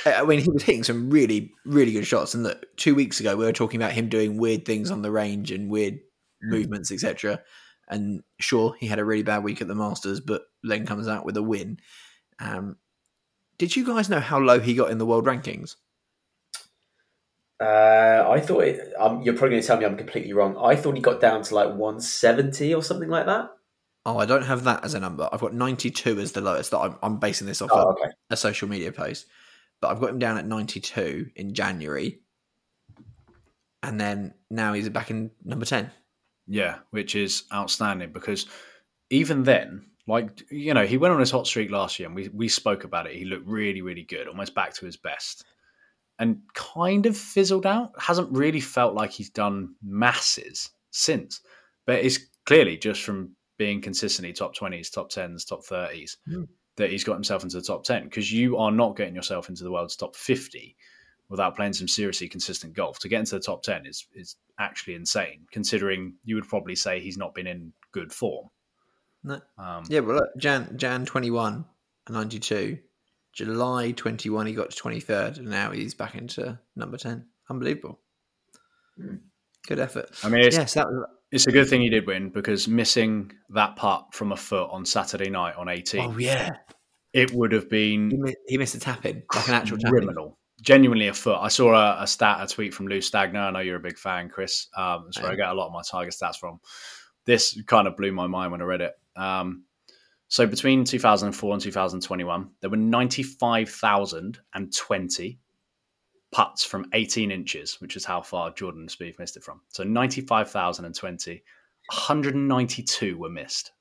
I mean, he was hitting some really, really good shots. And look, two weeks ago, we were talking about him doing weird things on the range and weird movements, etc. And sure, he had a really bad week at the Masters, but then comes out with a win. Um, did you guys know how low he got in the world rankings? Uh, I thought it, um, you're probably going to tell me I'm completely wrong. I thought he got down to like 170 or something like that. Oh, I don't have that as a number. I've got 92 as the lowest. That I'm, I'm basing this off Oh, a, okay. a social media post, but I've got him down at 92 in January, and then now he's back in number 10. Yeah, which is outstanding because even then, like you know, he went on his hot streak last year, and we we spoke about it. He looked really, really good, almost back to his best, and kind of fizzled out. Hasn't really felt like he's done masses since, but it's clearly just from being consistently top twenties, top tens, top thirties Hmm. that he's got himself into the top ten. Because you are not getting yourself into the world's top fifty without playing some seriously consistent golf. To get into the top 10 is is actually insane, considering you would probably say he's not been in good form. No. Um, Yeah, well, look, Jan Jan 21, 92. July 21, he got to 23rd, and now he's back into number 10. Unbelievable. Hmm. Good effort. I mean, it's, yes, that was. it's a good thing he did win because missing that putt from a foot on Saturday night on 18, Oh, yeah. it would have He, been mi- he missed a tap in, like an actual tap in. criminal. Genuinely a foot. I saw a, a stat, a tweet from Lou Stagner. I know you're a big fan, Chris. Um, that's where I am. get a lot of my Tiger stats from. This kind of blew my mind when I read it. Um, so between 2004 and 2021, there were 95,020 putts from 18 inches, which is how far Jordan Spieth missed it from. So 95,020, 192 were missed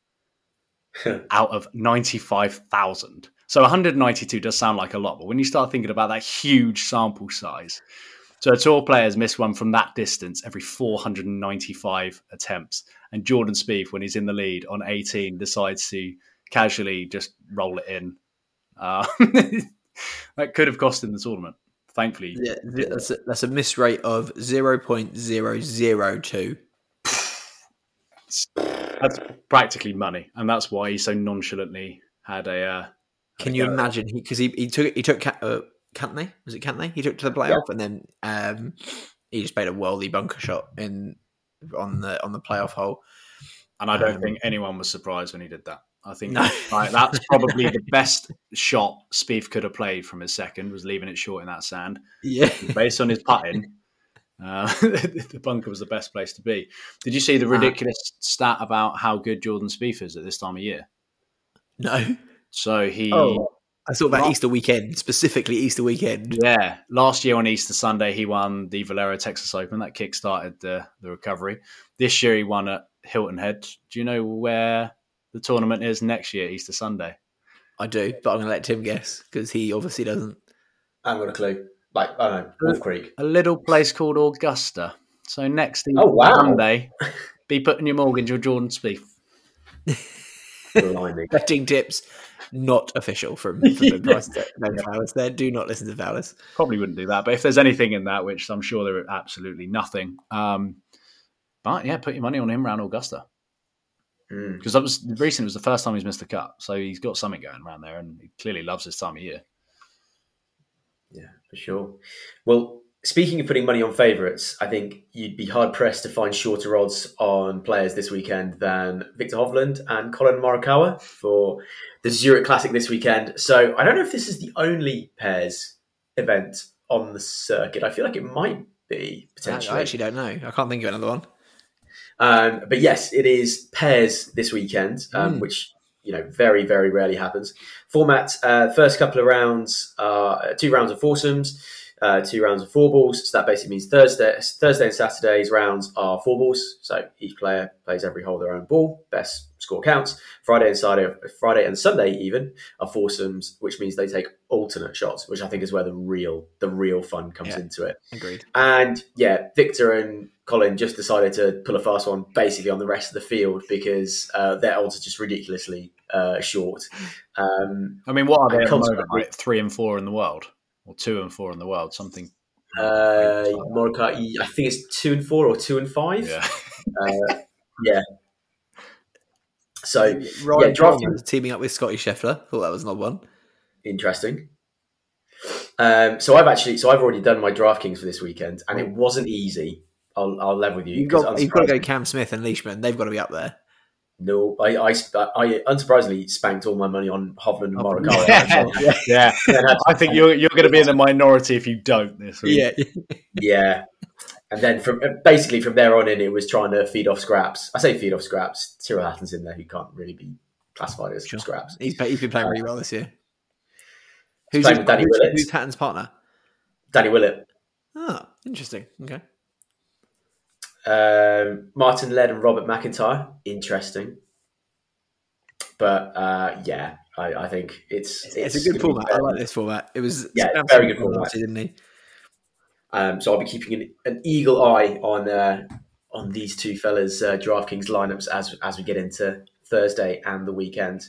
<laughs> out of 95,000. So 192 does sound like a lot, but when you start thinking about that huge sample size, so tour players miss one from that distance every 495 attempts. And Jordan Spieth, when he's in the lead on 18, decides to casually just roll it in. Uh, <laughs> that could have cost him the tournament. Thankfully, Yeah, that's a, that's a miss rate of 0.002. that's practically money, and that's why he so nonchalantly had a. Uh, Can you imagine? Because he, he took he took uh, Cantlay was it Cantlay? He took to the playoff and then um, he just made a worldy bunker shot in on the on the playoff hole. And I don't Um, think anyone was surprised when he did that. I think No. <laughs> like, that's <laughs> probably the best shot Spieth could have played from his second was leaving it short in that sand. Yeah, <laughs> Based on his putting, uh, the bunker was the best place to be. Did you see the Uh, ridiculous stat about how good Jordan Spieth is at this time of year? no. So he, Oh, I thought about Not- Easter weekend, specifically Easter weekend. yeah, last year on Easter Sunday he won the Valero Texas Open that kick-started the the recovery. This year he won at Hilton Head. Do you know where the tournament is next year, Easter Sunday? I do, but I'm going to let Tim guess because he obviously doesn't. I haven't got a clue. Like, I don't know, Wolf Creek. a little place called Augusta. So next Oh, wow. Sunday, be putting your mortgage on Jordan Spieth. <laughs> Blimey. <laughs> Betting tips not official from, from the <laughs> price. No Fowlers there. Do not listen to Fowlers. Probably wouldn't do that, but if there's anything in that, which I'm sure there are absolutely nothing. Um, but yeah, put your money on him around Augusta Mm. because that was recently was the first time he's missed a cut, so he's got something going around there, and he clearly loves this time of year. Yeah, for sure. Well, speaking of putting money on favourites, I think you'd be hard pressed to find shorter odds on players this weekend than Viktor Hovland and Collin Morikawa for the Zurich Classic this weekend. So I don't know if this is the only pairs event on the circuit. I feel like it might be potentially. I actually don't know. I can't think of another one. Um, but yes, it is pairs this weekend, um, Mm. which you know very very rarely happens. Format: uh, first couple of rounds, uh, two rounds of foursomes. Uh, two rounds of four balls. So that basically means Thursday, Thursday and Saturday's rounds are four balls. So each player plays every hole their own ball. Best score counts. Friday and Saturday, Friday and Sunday even are foursomes, which means they take alternate shots, which I think is where the real the real fun comes Yeah. into it. Agreed. And yeah, Victor and Colin just decided to pull a fast one basically on the rest of the field because uh, their odds are just ridiculously uh, short. Um, I mean, what are they at the moment? Like three and four in the world, or two and four in the world? Something. uh, Morica, I think it's two and four or two and five. Yeah. Uh, yeah. So Ryan yeah, drafting- teaming up with Scotty Scheffler. Thought that was an odd one. interesting. Um, so I've actually, so I've already done my DraftKings for this weekend, and it wasn't easy. I'll, I'll level with you. You've 'cause got, you've got to go Cam Smith and Leishman. They've got to be up there. No, I, I, I unsurprisingly spanked all my money on Hovland and Morikawa. Yeah. actually. <laughs> yeah. Then I think you're you're going to be in the minority if you don't this week. yeah. yeah. And then from basically from there on in, it was trying to feed off scraps. I say feed off scraps. Tyrrell Hatton's in there who can't really be classified as Sure. scraps. He's, he's been playing really well this year. Who's, playing his- with Danny who's, Willett. who's Hatton's partner? Danny Willett, Ah, interesting. Okay. Um, Martin Laird, and Robert MacIntyre. Interesting, but uh, yeah, I, I think it's It's, a good format. I like this format. It was Yeah, Sam very good format. didn't he? Um, so I'll be keeping an, an eagle eye on uh, on these two fellas' uh, DraftKings lineups as as we get into Thursday and the weekend.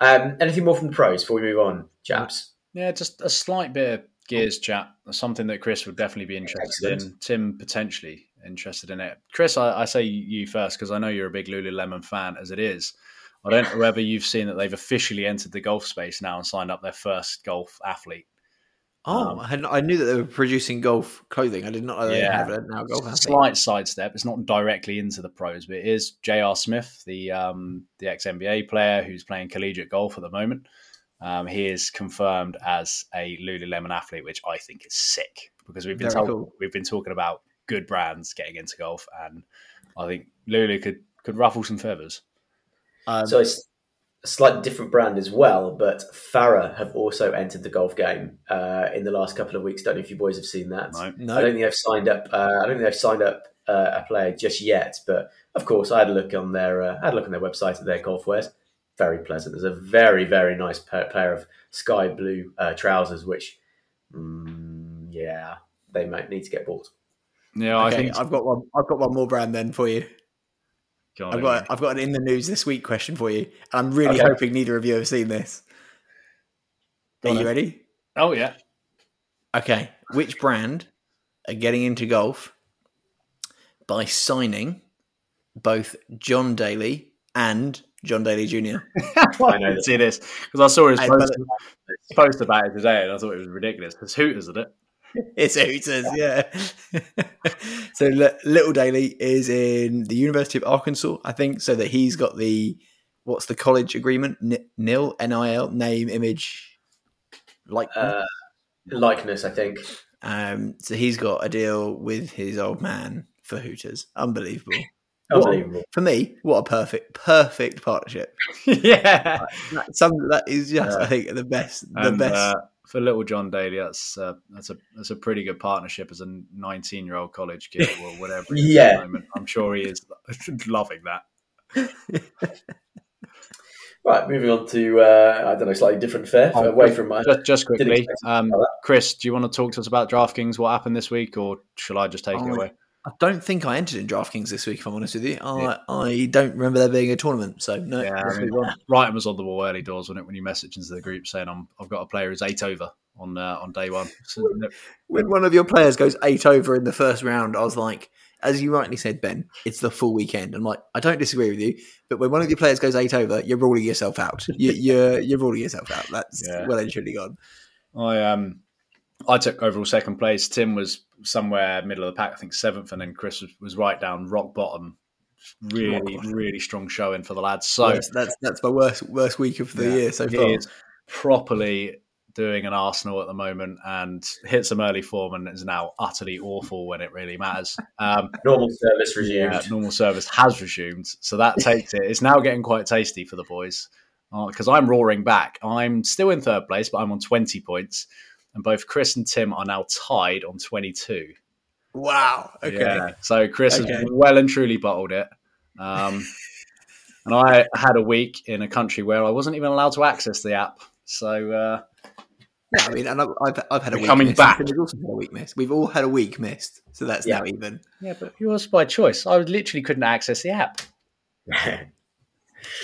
Um, anything more from the pros before we move on, chaps? Yeah, just a slight bit of gears chat. Something that Chris would definitely be interested in. Tim potentially interested in it. Chris, I, I say you first because I know you're a big Lululemon fan as it is. I don't know whether you've seen that they've officially entered the golf space now and signed up their first golf athlete. Oh, Um, I, had, I knew that they were producing golf clothing. I did not know they Yeah. have a now golf athlete. Slight sidestep. It's not directly into the pros, but it is J.R. Smith, the um, the ex NBA player who's playing collegiate golf at the moment. Um, he is confirmed as a Lululemon athlete, which I think is sick because we've been told, cool. we've been talking about good brands getting into golf, and I think Lulu could could ruffle some feathers. Um, So it's a slightly different brand as well, but Farah have also entered the golf game uh, in the last couple of weeks. Don't know if you boys have seen that. No, I don't think they've signed up. Uh, I don't think they've signed up uh, a player just yet. But of course, I had a look on their uh, I had a look on their website at their golf wares. Very pleasant. There's a very very nice pa- pair of sky blue uh, trousers, which mm, yeah, they might need to get bought. Yeah, I think I've got one. I've got one more brand then for you. God, I've got I've got an in the news this week question for you. I'm really Okay. hoping neither of you have seen this. Go Are on you ready? Oh yeah, Okay, which brand are getting into golf by signing both John Daly and John Daly Jr. <laughs> I know see this because I saw his post, post about it today, and I thought it was ridiculous. It's Hooters, isn't it? <laughs> It's Hooters, yeah. <laughs> so Li- Little Daly is in the University of Arkansas, I think, so that he's got the what's the college agreement? N- NIL, N-I-L, name, image, like. Uh, likeness, I think. um, so he's got a deal with his old man for Hooters. Unbelievable. Unbelievable. For me, what a perfect, perfect partnership. <laughs> yeah, That, some that is just, Yeah. I think, the best. The best. uh, for little John Daly, that's uh, that's a that's a pretty good partnership as a 19 year old college kid or <laughs> whatever. he at Yeah. the moment. I'm sure he is <laughs> loving that. <laughs> Right, moving on to uh, I don't know, slightly different fare Oh, away from my. Just, just quickly, um, Chris, do you want to talk to us about DraftKings? What happened this week, or shall I just take it Oh, away? I don't think I entered in DraftKings this week. If I'm honest with you, I, I don't remember there being a tournament. So no, Yeah, I mean, move on. Wrighton was on the wall early doors, wasn't it? When you messaged into the group saying I'm, I've got a player who's eight over on uh, on day one. So, when one of your players goes eight over in the first round, I was like, as you rightly said, Ben, it's the full weekend. I'm like, I don't disagree with you, but when one of your players goes eight over, you're ruling yourself out. You, you're you're ruling yourself out. That's Yeah. well and truly gone. I um I took overall second place. Tim was somewhere middle of the pack, I think seventh, and then Chris was, was right down rock bottom. Really, bottom. really strong showing for the lads. So that's, that's that's my worst worst week of the Yeah, year so far. is properly doing an Arsenal at the moment and hit some early form and is now utterly awful when it really matters. Um, <laughs> Normal service resumed. yeah, normal service has resumed, so that <laughs> takes it. It's now getting quite tasty for the boys because I'm roaring back. I'm still in third place, but I'm on 20 points. And both Chris and Tim are now tied on 22. Wow. Okay. Yeah. So Chris Okay. has well and truly bottled it. Um, <laughs> and I had a week in a country where I wasn't even allowed to access the app. So uh, Yeah, I mean, and I've, I've, I've had a We're week coming missed. back. We've also had a week missed. We've all had a week missed, so that's Yeah. now even. yeah, but yours by choice. I literally couldn't access the app. <laughs>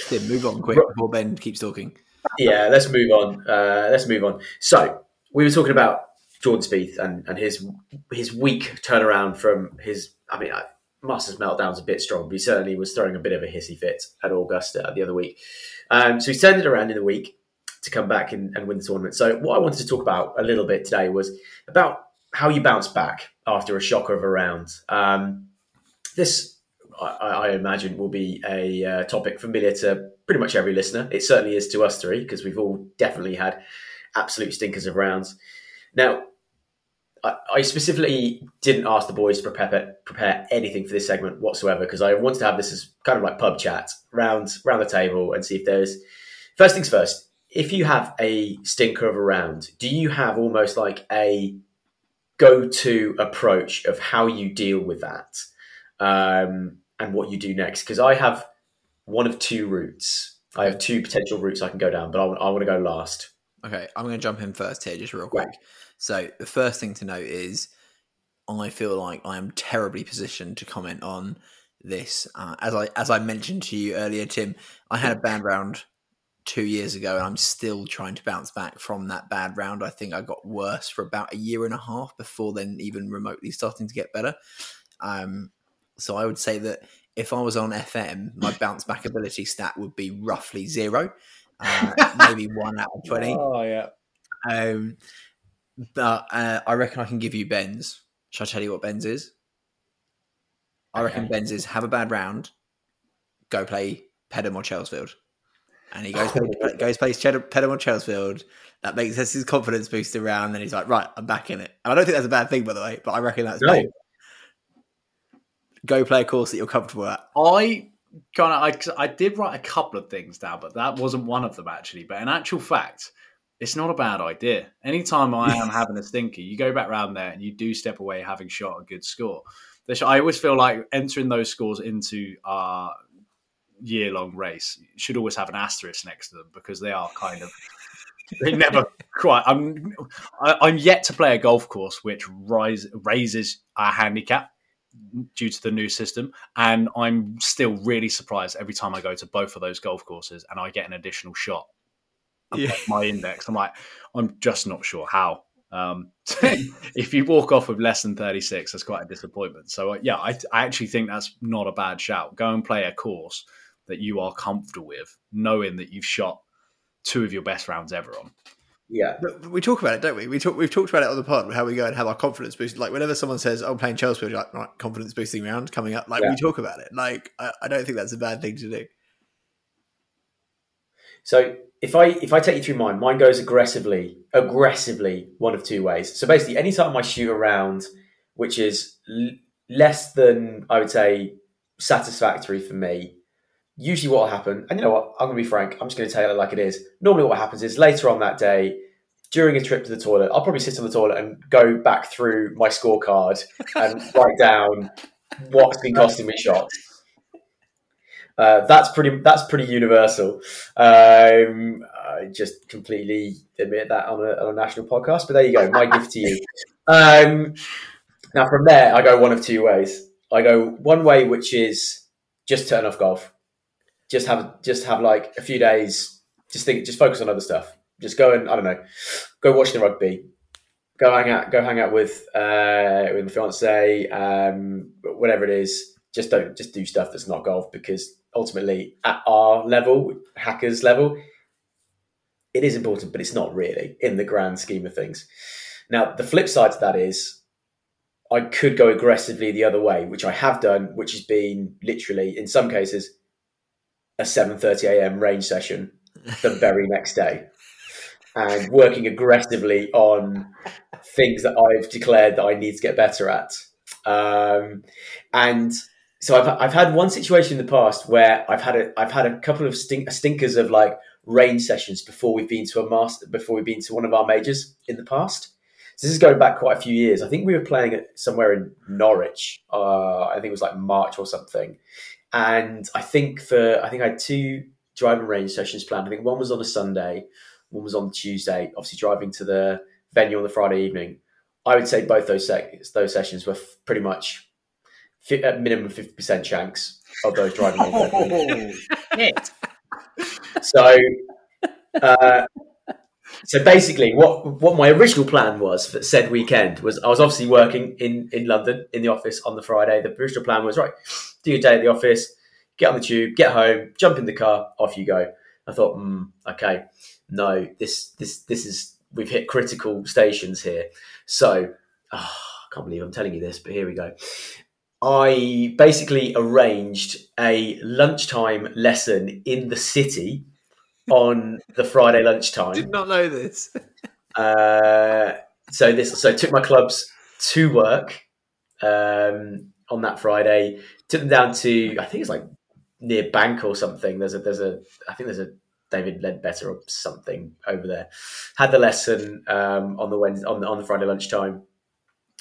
Tim, move on quick before Ben keeps talking. yeah, let's move on. Uh, let's move on. So we were talking about Jordan Spieth and, and his his weak turnaround from his. I mean, I- Masters meltdown's a bit strong, but he certainly was throwing a bit of a hissy fit at Augusta the other week. Um, so he's turned it around in the week to come back and, and win the tournament. So what I wanted to talk about a little bit today was about how you bounce back after a shocker of a round. Um, this, I, I imagine, will be a uh, topic familiar to pretty much every listener. It certainly is to us three because we've all definitely had absolute stinkers of rounds. Now, I, I specifically didn't ask the boys to prepare prepare anything for this segment whatsoever because I wanted to have this as kind of like pub chat round round the table and see if there's first things first. If you have a stinker of a round, do you have almost like a go-to approach of how you deal with that um, and what you do next? Because I have one of two routes. I have two potential routes I can go down, but I, want to go last. Okay, I'm going to jump in first here, just real quick. So the first thing to note is, I feel like I am terribly positioned to comment on this. Uh, as I as I mentioned to you earlier, Tim, I had a bad <laughs> round two years ago, and I'm still trying to bounce back from that bad round. I think I got worse for about a year and a half before then, even remotely starting to get better. Um, so I would say that if I was on FM, my bounce back ability stat would be roughly zero, uh, <laughs> maybe one out of twenty. Oh yeah. Um, but uh, I reckon I can give you Ben's. Shall I tell you what Ben's is? I reckon Ben's is have a bad round, go play Pedham or Chelsfield. And he goes play, <laughs> goes plays Pedham or Chelsfield. That makes his confidence booster round. Then he's like, right, I'm back in it. And I don't think that's a bad thing, by the way. But I reckon that's No. Go play a course that you're comfortable at. I kind of I, I did write a couple of things down, but that wasn't one of them actually. But in actual fact, it's not a bad idea. Anytime I am <laughs> having a stinker, you go back round there and you do step away having shot a good score. I always feel like entering those scores into our year long race should always have an asterisk next to them because they are kind of they never <laughs> quite. I'm I, I'm yet to play a golf course which rise, raises our handicap due to the new system, and I'm still really surprised every time I go to both of those golf courses and I get an additional shot. Yeah. My index, I'm like, I'm just not sure how. Um, <laughs> <laughs> if you walk off with less than 36, that's quite a disappointment. So uh, yeah, I, I actually think that's not a bad shout. Go and play a course that you are comfortable with, knowing that you've shot two of your best rounds ever on. Yeah. But we talk about it, don't we? We talk. We've talked about it on the pod. How we go and have our confidence boost. Like whenever someone says, oh, "I'm playing Chelsea," like, right, confidence boosting round coming up. Like Yeah. we talk about it. Like I, I don't think that's a bad thing to do. So if I if I take you through mine, mine goes aggressively, aggressively one of two ways. So basically, anytime I shoot around, which is l- less than I would say satisfactory for me, usually what will happen, and you know what, I'm going to be frank, I'm just going to tell it like it is. Normally, what happens is later on that day. During a trip to the toilet, I'll probably sit on the toilet and go back through my scorecard and <laughs> write down what's been costing me shots. Uh, that's pretty. That's pretty universal. Um, I just completely admit that on a, on a national podcast, but there you go. My gift to you. <laughs> Um, now from there, I go one of two ways. I go one way, which is just turn off golf. Just have just have like a few days. Just think. Just focus on other stuff. Just go and I don't know. Go watch the rugby. Go hang out. Go hang out with uh, with my fiance. Um, whatever it is. Just don't. Just do stuff that's not golf because ultimately at our level, hackers level, it is important, but it's not really in the grand scheme of things. Now, the flip side to that is I could go aggressively the other way, which I have done, which has been literally in some cases a 7:30 a.m. range session the very next day and working aggressively on things that I've declared that I need to get better at. Um, and so I've, I've had one situation in the past where I've had a I've had a couple of stink, stinkers of like range sessions before we've been to a master before we've been to one of our majors in the past. So this is going back quite a few years. I think we were playing it somewhere in Norwich. Uh, I think it was like March or something. And I think for I think I had two driving range sessions planned. I think one was on a Sunday, one was on Tuesday. Obviously, driving to the venue on the Friday evening. I would say both those sec- those sessions were f- pretty much fi- at minimum fifty percent shanks of those driving sessions. <laughs> So, uh, so basically, what what my original plan was for said weekend was I was obviously working in in London in the office on the Friday. The original plan was right, do your day at the office, get on the tube, get home, jump in the car, off you go. I thought, mm, okay, no, this this this is we've hit critical stations here. So, oh, I can't believe I'm telling you this, but here we go. I basically arranged a lunchtime lesson in the city on the Friday lunchtime. Did not know this. <laughs> Uh, so this, so I took my clubs to work um, on that Friday. Took them down to I think it's like near Bank or something. There's a there's a I think there's a David Leadbetter or something over there. Had the lesson um, on the Wednesday on the on the Friday lunchtime.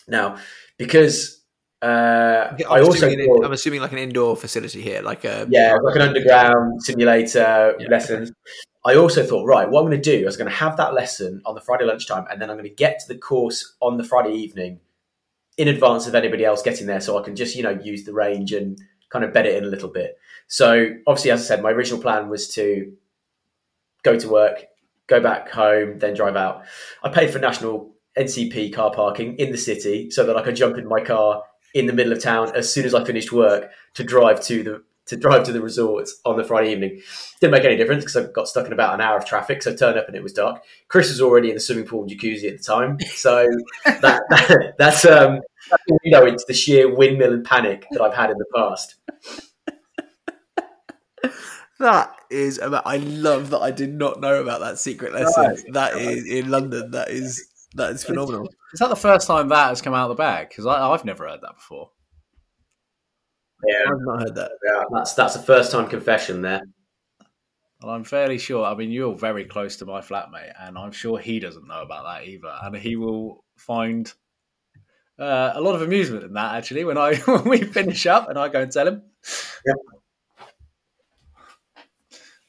Now because uh, I'm I also assuming, I'm assuming like an indoor facility here, like a yeah, like an underground simulator Yeah. lessons. I also thought, right, what I'm going to do is I was going to have that lesson on the Friday lunchtime, and then I'm going to get to the course on the Friday evening in advance of anybody else getting there, so I can just you know use the range and kind of bed it in a little bit. So obviously, as I said, my original plan was to go to work, go back home, then drive out. I paid for national NCP car parking in the city so that I could jump in my car in the middle of town as soon as I finished work to drive to the to drive to the resort on the Friday evening. Didn't make any difference because I got stuck in about an hour of traffic. So I turned up and it was dark. Chris was already in the swimming pool and jacuzzi at the time, so <laughs> that, that <laughs> that's um that's, you know it's the sheer windmill and panic that I've had in the past. That is about. I love that. I did not know about that secret lesson. That is in London. That is that is phenomenal. Is that the first time that has come out of the bag? Because I've never heard that before. Yeah, I've not heard that. yeah that's that's a first time confession there. And I'm fairly sure. I mean, you're very close to my flatmate, and I'm sure he doesn't know about that either. And he will find uh, a lot of amusement in that actually when I <laughs> when we finish up and I go and tell him. Yep.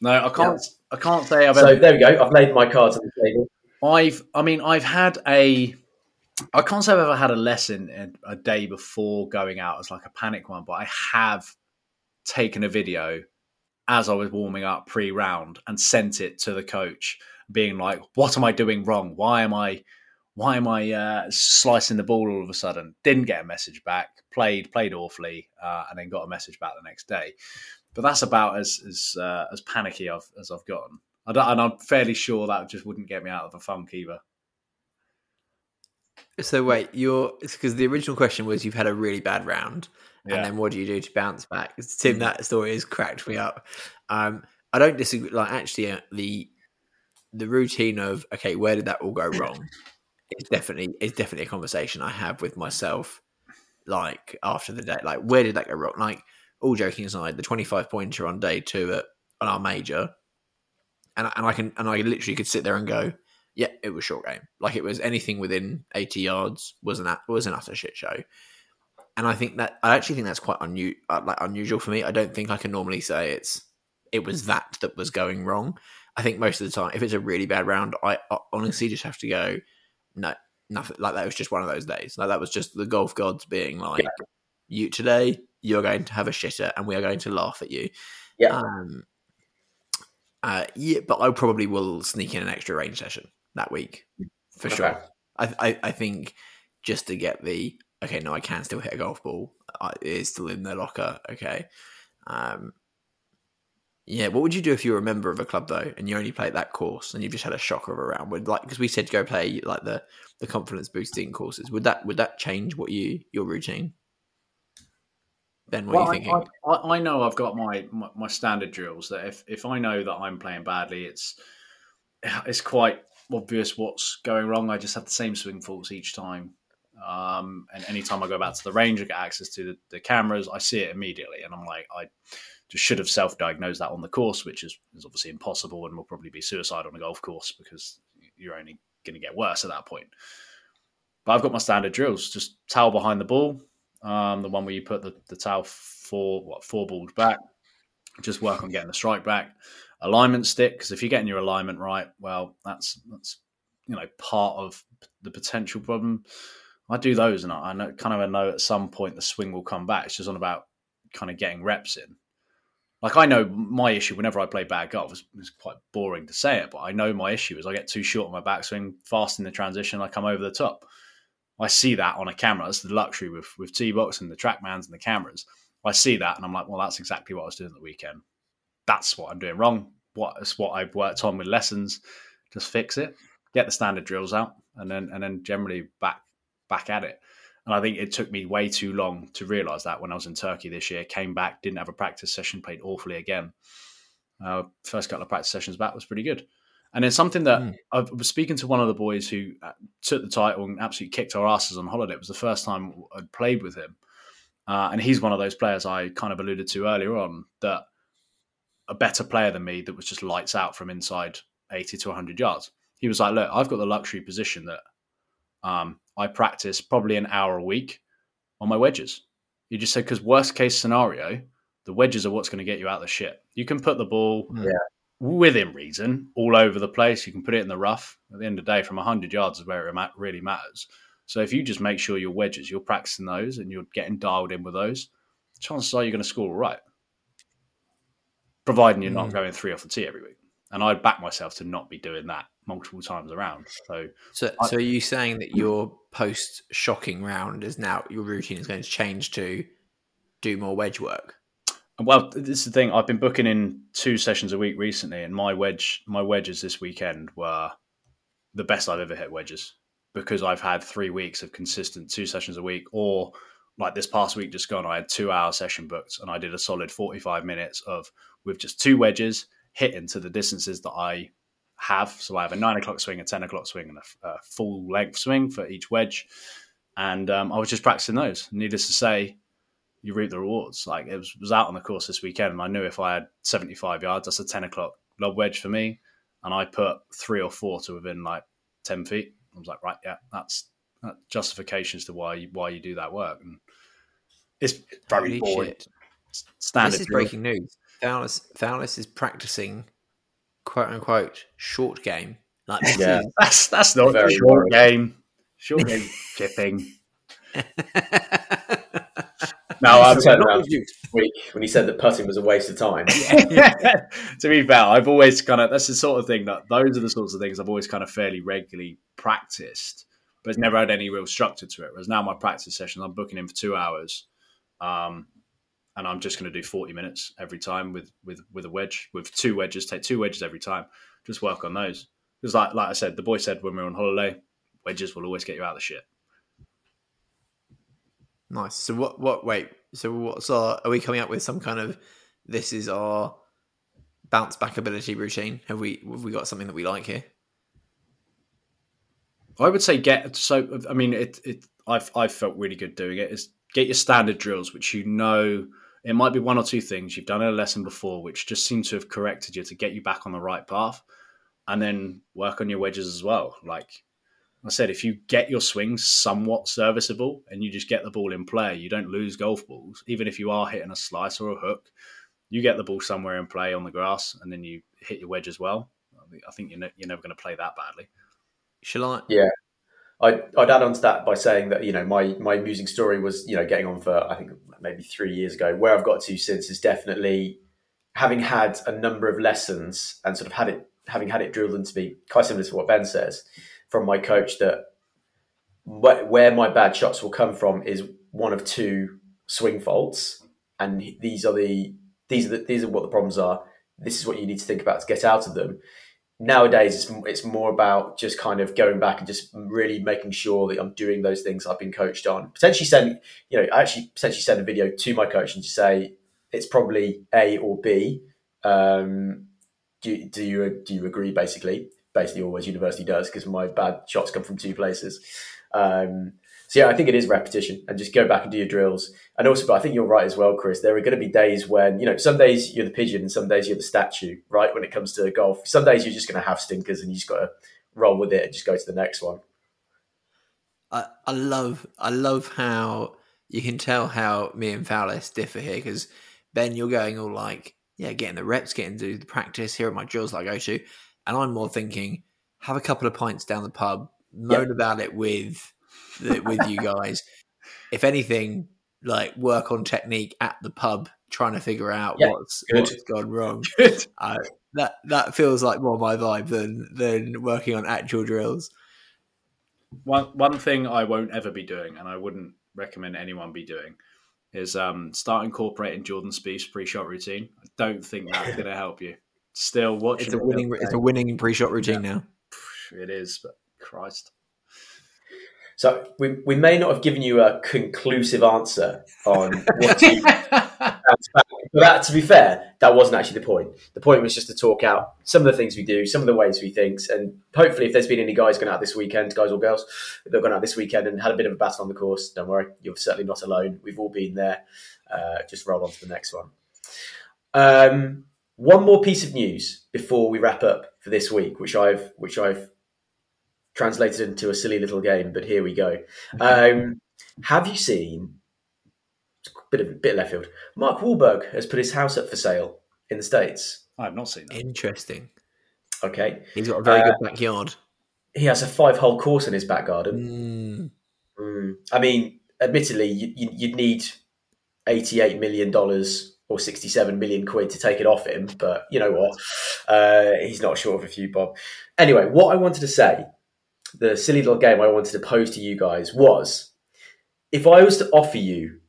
No, I can't. I can't say I've So ever. there we go. I've laid my cards on the table. I've. I mean, I've had a. I can't say I've ever had a lesson a day before going out as like a panic one, but I have taken a video as I was warming up pre-round and sent it to the coach, being like, "What am I doing wrong? Why am I, why am I uh, slicing the ball all of a sudden?" Didn't get a message back. Played played awfully, uh, and then got a message back the next day. But that's about as as uh, as panicky I've, as I've gotten. And I'm fairly sure that just wouldn't get me out of a funk either. So wait, you're because the original question was you've had a really bad round, Yeah. and then what do you do to bounce back? Tim, Mm. that story has cracked me up. Um, I don't disagree. Like actually, uh, the the routine of okay, where did that all go wrong? It's definitely it's definitely a conversation I have with myself. Like after the day, like where did that go wrong? Like all joking aside, the twenty five pointer on day two at on our major, and and I can and I literally could sit there and go, yeah, it was short game. Like it was anything within eighty yards was an was an utter shit show. And I think that I actually think that's quite unu- uh, like unusual for me. I don't think I can normally say it's it was that that was going wrong. I think most of the time, if it's a really bad round, I, I honestly just have to go, no, nothing. Like that was just one of those days. Like that was just the golf gods being like, you today you're going to have a shitter, and we are going to laugh at you. Yeah. Um, uh, yeah, but I probably will sneak in an extra range session that week for Okay. sure. I, I I think just to get the okay, no, I can still hit a golf ball. I, it is still in the locker. Okay. Um, yeah, what would you do if you were a member of a club though, and you only played that course, and you've just had a shocker of a round? Would like because we said go play like the the confidence boosting courses. Would that would that change what you your routine? Ben, what Well, are you thinking? I, I, I know I've got my, my, my standard drills that if, if I know that I'm playing badly, it's <sighs> it's quite obvious what's going wrong. I just have the same swing faults each time. Um, and anytime I go back to the range, I get access to the, the cameras, I see it immediately. And I'm like, I just should have self diagnosed that on the course, which is, is obviously impossible and will probably be suicide on a golf course because you're only going to get worse at that point. But I've got my standard drills: just towel behind the ball, um, the one where you put the, the towel four what four balls back. Just work on getting the strike back. Alignment stick because if you're getting your alignment right, well, that's that's you know part of the potential problem. I do those, and I, know, kind of know at some point the swing will come back. It's just on about kind of getting reps in. Like I know my issue whenever I play bad golf is it's quite boring to say it, but I know my issue is I get too short on my backswing, fast in the transition, I come over the top. I see that on a camera. That's the luxury with with T box and the trackmans and the cameras. I see that and I'm like, well, that's exactly what I was doing the weekend. That's what I'm doing wrong. What is what I've worked on with lessons. Just fix it. Get the standard drills out, and then and then generally back back at it. And I think it took me way too long to realize that when I was in Turkey this year. Came back, didn't have a practice session, played awfully again. Uh, first couple of practice sessions back was pretty good. And then something that mm. I was speaking to one of the boys who uh, took the title and absolutely kicked our asses on holiday. It was the first time I'd played with him. Uh, and he's one of those players I kind of alluded to earlier on that a better player than me that was just lights out from inside 80 to 100 yards. He was like, Look, I've got the luxury position that um, I practice probably an hour a week on my wedges. You just said, because worst case scenario, the wedges are what's going to get you out of the shit. You can put the ball yeah. within reason all over the place. You can put it in the rough. At the end of the day, from 100 yards is where it really matters. So if you just make sure your wedges, you're practicing those and you're getting dialed in with those, chances are you're going to score all right. Providing you're mm. not going three off the tee every week. And I'd back myself to not be doing that multiple times around. So, so, I, so are you saying that your post shocking round is now your routine is going to change to do more wedge work? Well, this is the thing. I've been booking in two sessions a week recently, and my wedge, my wedges this weekend were the best I've ever hit wedges because I've had three weeks of consistent two sessions a week, or like this past week just gone, I had two hour session booked, and I did a solid forty five minutes of with just two wedges hitting to the distances that I have. So I have a nine o'clock swing, a ten o'clock swing, and a, a full length swing for each wedge. And um, I was just practicing those. Needless to say, you reap the rewards. Like it was, was out on the course this weekend, and I knew if I had seventy five yards, that's a ten o'clock lob wedge for me. And I put three or four to within like ten feet. I was like, right, yeah, that's that justifications to why you, why you do that work. And it's very boring. Standard. This is breaking news. Thales, Thales is practicing quote unquote short game. Like yeah, that's that's not very short game. Short <laughs> game chipping. <laughs> No, I'm saying around week when he said that putting was a waste of time. <laughs> to be fair, I've always kind of that's the sort of thing that those are the sorts of things I've always kind of fairly regularly practiced, but it's never had any real structure to it. Whereas now my practice sessions, I'm booking in for two hours, um, and I'm just going to do 40 minutes every time with with with a wedge with two wedges. Take two wedges every time. Just work on those because, like like I said, the boy said when we were on holiday, wedges will always get you out of the shit. Nice. So what? What? Wait. So what's our? Are we coming up with some kind of? This is our bounce back ability routine. Have we? Have we got something that we like here? I would say get. So I mean, it. It. I've I've felt really good doing it. Is get your standard drills, which you know it might be one or two things you've done in a lesson before, which just seem to have corrected you to get you back on the right path, and then work on your wedges as well. Like I said, if you get your swings somewhat serviceable and you just get the ball in play, you don't lose golf balls. Even if you are hitting a slice or a hook, you get the ball somewhere in play on the grass, and then you hit your wedge as well. I think you're, ne- you're never going to play that badly. Shall I? Yeah. I'd, I'd add on to that by saying that you know my my amusing story was you know getting on for I think maybe three years ago. Where I've got to since is definitely having had a number of lessons and sort of had it having had it drilled into me, quite similar to what Ben says from my coach that where my bad shots will come from is one of two swing faults, and these are the these are the, these are what the problems are. This is what you need to think about to get out of them nowadays it's, it's more about just kind of going back and just really making sure that I'm doing those things I've been coached on. Potentially send, you know, I actually potentially send a video to my coach and just say it's probably A or B. Um, do, do you do you agree? Basically, basically always university does because my bad shots come from two places. Um, so yeah, I think it is repetition and just go back and do your drills. And also, but I think you're right as well, Chris. There are going to be days when you know some days you're the pigeon and some days you're the statue, right? When it comes to golf, some days you're just going to have stinkers and you just got to roll with it and just go to the next one. I, I love I love how you can tell how me and Fowlis differ here because Ben, you're going all like, yeah, getting the reps, getting to the practice. Here are my drills that I go to, and I'm more thinking, have a couple of pints down the pub, moan yep. about it with with you <laughs> guys. if anything, like work on technique at the pub, trying to figure out yeah, what's good. what's gone wrong. <laughs> Uh, that that feels like more my vibe than than working on actual drills. One one thing I won't ever be doing, and I wouldn't recommend anyone be doing, is um, start incorporating Jordan Spieth's pre-shot routine. I don't think that's <laughs> going to help you. Still watching. It's a winning. It's a winning pre-shot routine yeah. now. It is, but Christ. So we, we may not have given you a conclusive answer on what to <laughs> but that, to be fair, that wasn't actually the point. The point was just to talk out some of the things we do, some of the ways we think, and hopefully, if there's been any guys going out this weekend, guys or girls that have gone out this weekend and had a bit of a battle on the course, don't worry, you're certainly not alone. We've all been there. Uh, just roll on to the next one. Um, one more piece of news before we wrap up for this week, which I've which I've translated into a silly little game, but here we go. Um, have you seen? A bit of bit left field. Mark Wahlberg has put his house up for sale in the states. I have not seen that. Interesting. Okay, he's got a very uh, good backyard. He has a five-hole course in his back garden. Mm. Mm. I mean, admittedly, you, you, you'd need eighty-eight million dollars or 67 million quid to take it off him. But you know what? Uh, he's not short of a few bob. Anyway, what I wanted to say the silly little game I wanted to pose to you guys was if I was to offer you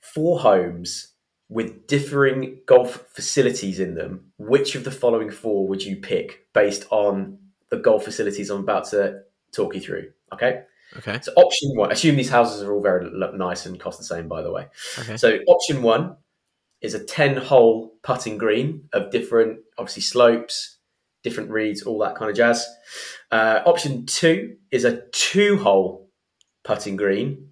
four homes with differing golf facilities in them, which of the following four would you pick based on the golf facilities I'm about to talk you through? Okay. Okay. So option one, assume these houses are all very nice and cost the same, by the way. Okay. So option one is a 10 hole putting green of different, obviously, slopes, different reads, all that kind of jazz. Uh, option two is a two hole putting green,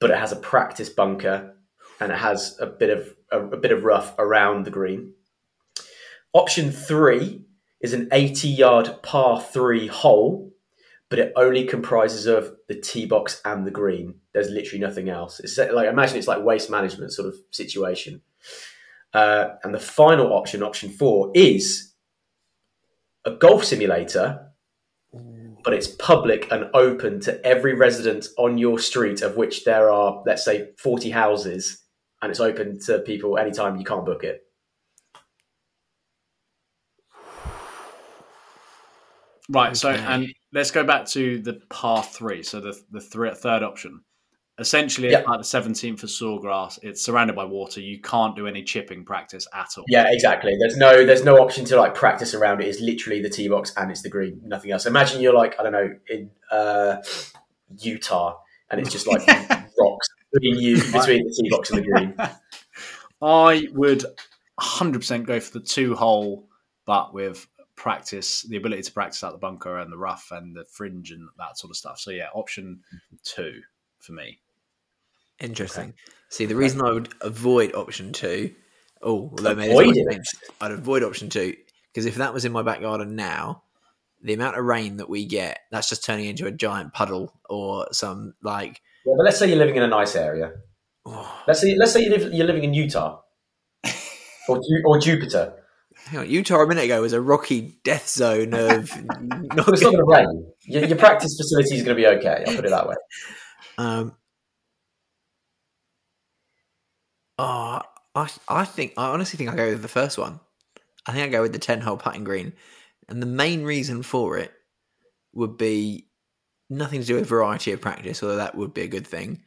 but it has a practice bunker and it has a bit of a, a bit of rough around the green. Option three is an 80 yard par three hole, but it only comprises of the tee box and the green. There's literally nothing else. It's like imagine it's like waste management sort of situation. Uh, and the final option, option four, is a golf simulator, but it's public and open to every resident on your street, of which there are, let's say, 40 houses, and it's open to people anytime you can't book it. Right. So, and let's go back to the par three. So the the third option essentially yeah. at the 17th for Sawgrass, it's surrounded by water. You can't do any chipping practice at all. Yeah, exactly. There's no there's no option to like practice around it. It's literally the tee box and it's the green, nothing else. Imagine you're like I don't know in uh, Utah and it's just like <laughs> rocks between you <laughs> between the tee box and the green. <laughs> I would 100% go for the two hole, but with practice, the ability to practice out the bunker and the rough and the fringe and that sort of stuff. So yeah, option two for me. Interesting. Okay. See, the reason I would avoid option two, oh, although avoid I'd avoid option two because if that was in my back garden now, the amount of rain that we get, that's just turning into a giant puddle or some like. Yeah, but let's say you're living in a nice area. Oh. <sighs> Let's say let's say you live, you're living in Utah <laughs> or or Jupiter. Hang on, Utah a minute ago was a rocky death zone of. <laughs> no, it's not going <laughs> to rain. Your, your practice facility is going to be okay. I'll put it that way. Um, oh, I I think I honestly think I go with the first one. I think I go with the ten hole putting green, and the main reason for it would be nothing to do with variety of practice, although that would be a good thing.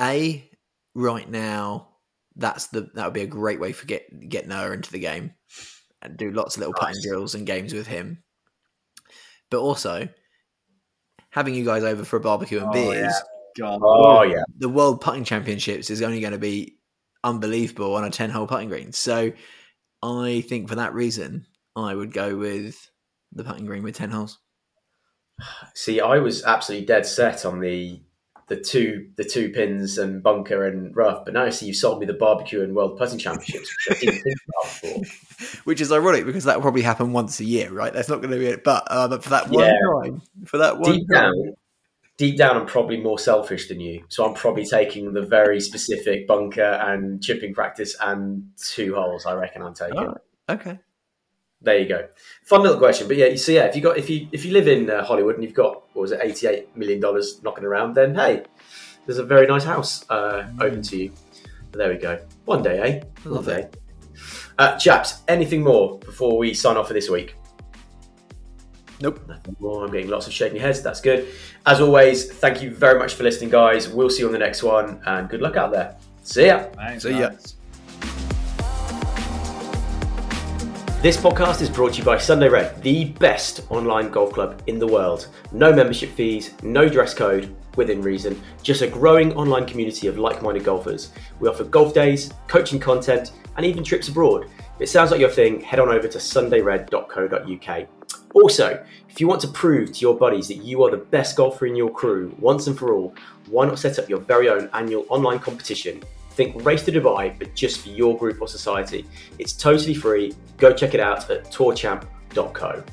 A right now, that's the that would be a great way for get get Noah into the game and do lots of little nice. putting drills and games with him. But also, having you guys over for a barbecue and oh, beers. Yeah. Oh yeah, the World Putting Championships is only going to be unbelievable on a ten-hole putting green. So, I think for that reason, I would go with the putting green with ten holes. See, I was absolutely dead set on the the two the two pins and bunker and rough. But now I see you sold me the barbecue and world putting championships, which I didn't think about before. <laughs> Which is ironic because that will probably happen once a year, right? That's not going to be it. But uh, but for that one yeah. time, for that one deep time, down, deep down, I'm probably more selfish than you. So I'm probably taking the very specific bunker and chipping practice and two holes. I reckon I'm taking. Oh, okay. There you go. Fun little question, but yeah, see, yeah, if you got if you if you live in uh, Hollywood and you've got what was it, eighty eight million dollars knocking around, then hey, there's a very nice house uh, open to you. But there we go. One day, eh? One Love day. Uh, chaps, anything more before we sign off for this week? Nope. Nothing more. I'm getting lots of shaking heads. That's good. As always, thank you very much for listening, guys. We'll see you on the next one, and good luck out there. See ya. Thanks, See ya. guys. This podcast is brought to you by Sunday Red, the best online golf club in the world. No membership fees, no dress code, within reason, just a growing online community of like minded golfers. We offer golf days, coaching content, and even trips abroad. If it sounds like your thing, head on over to sundayred.co.uk. Also, if you want to prove to your buddies that you are the best golfer in your crew once and for all, why not set up your very own annual online competition? Think Race to Dubai, but just for your group or society. It's totally free. Go check it out at tourchamp.co.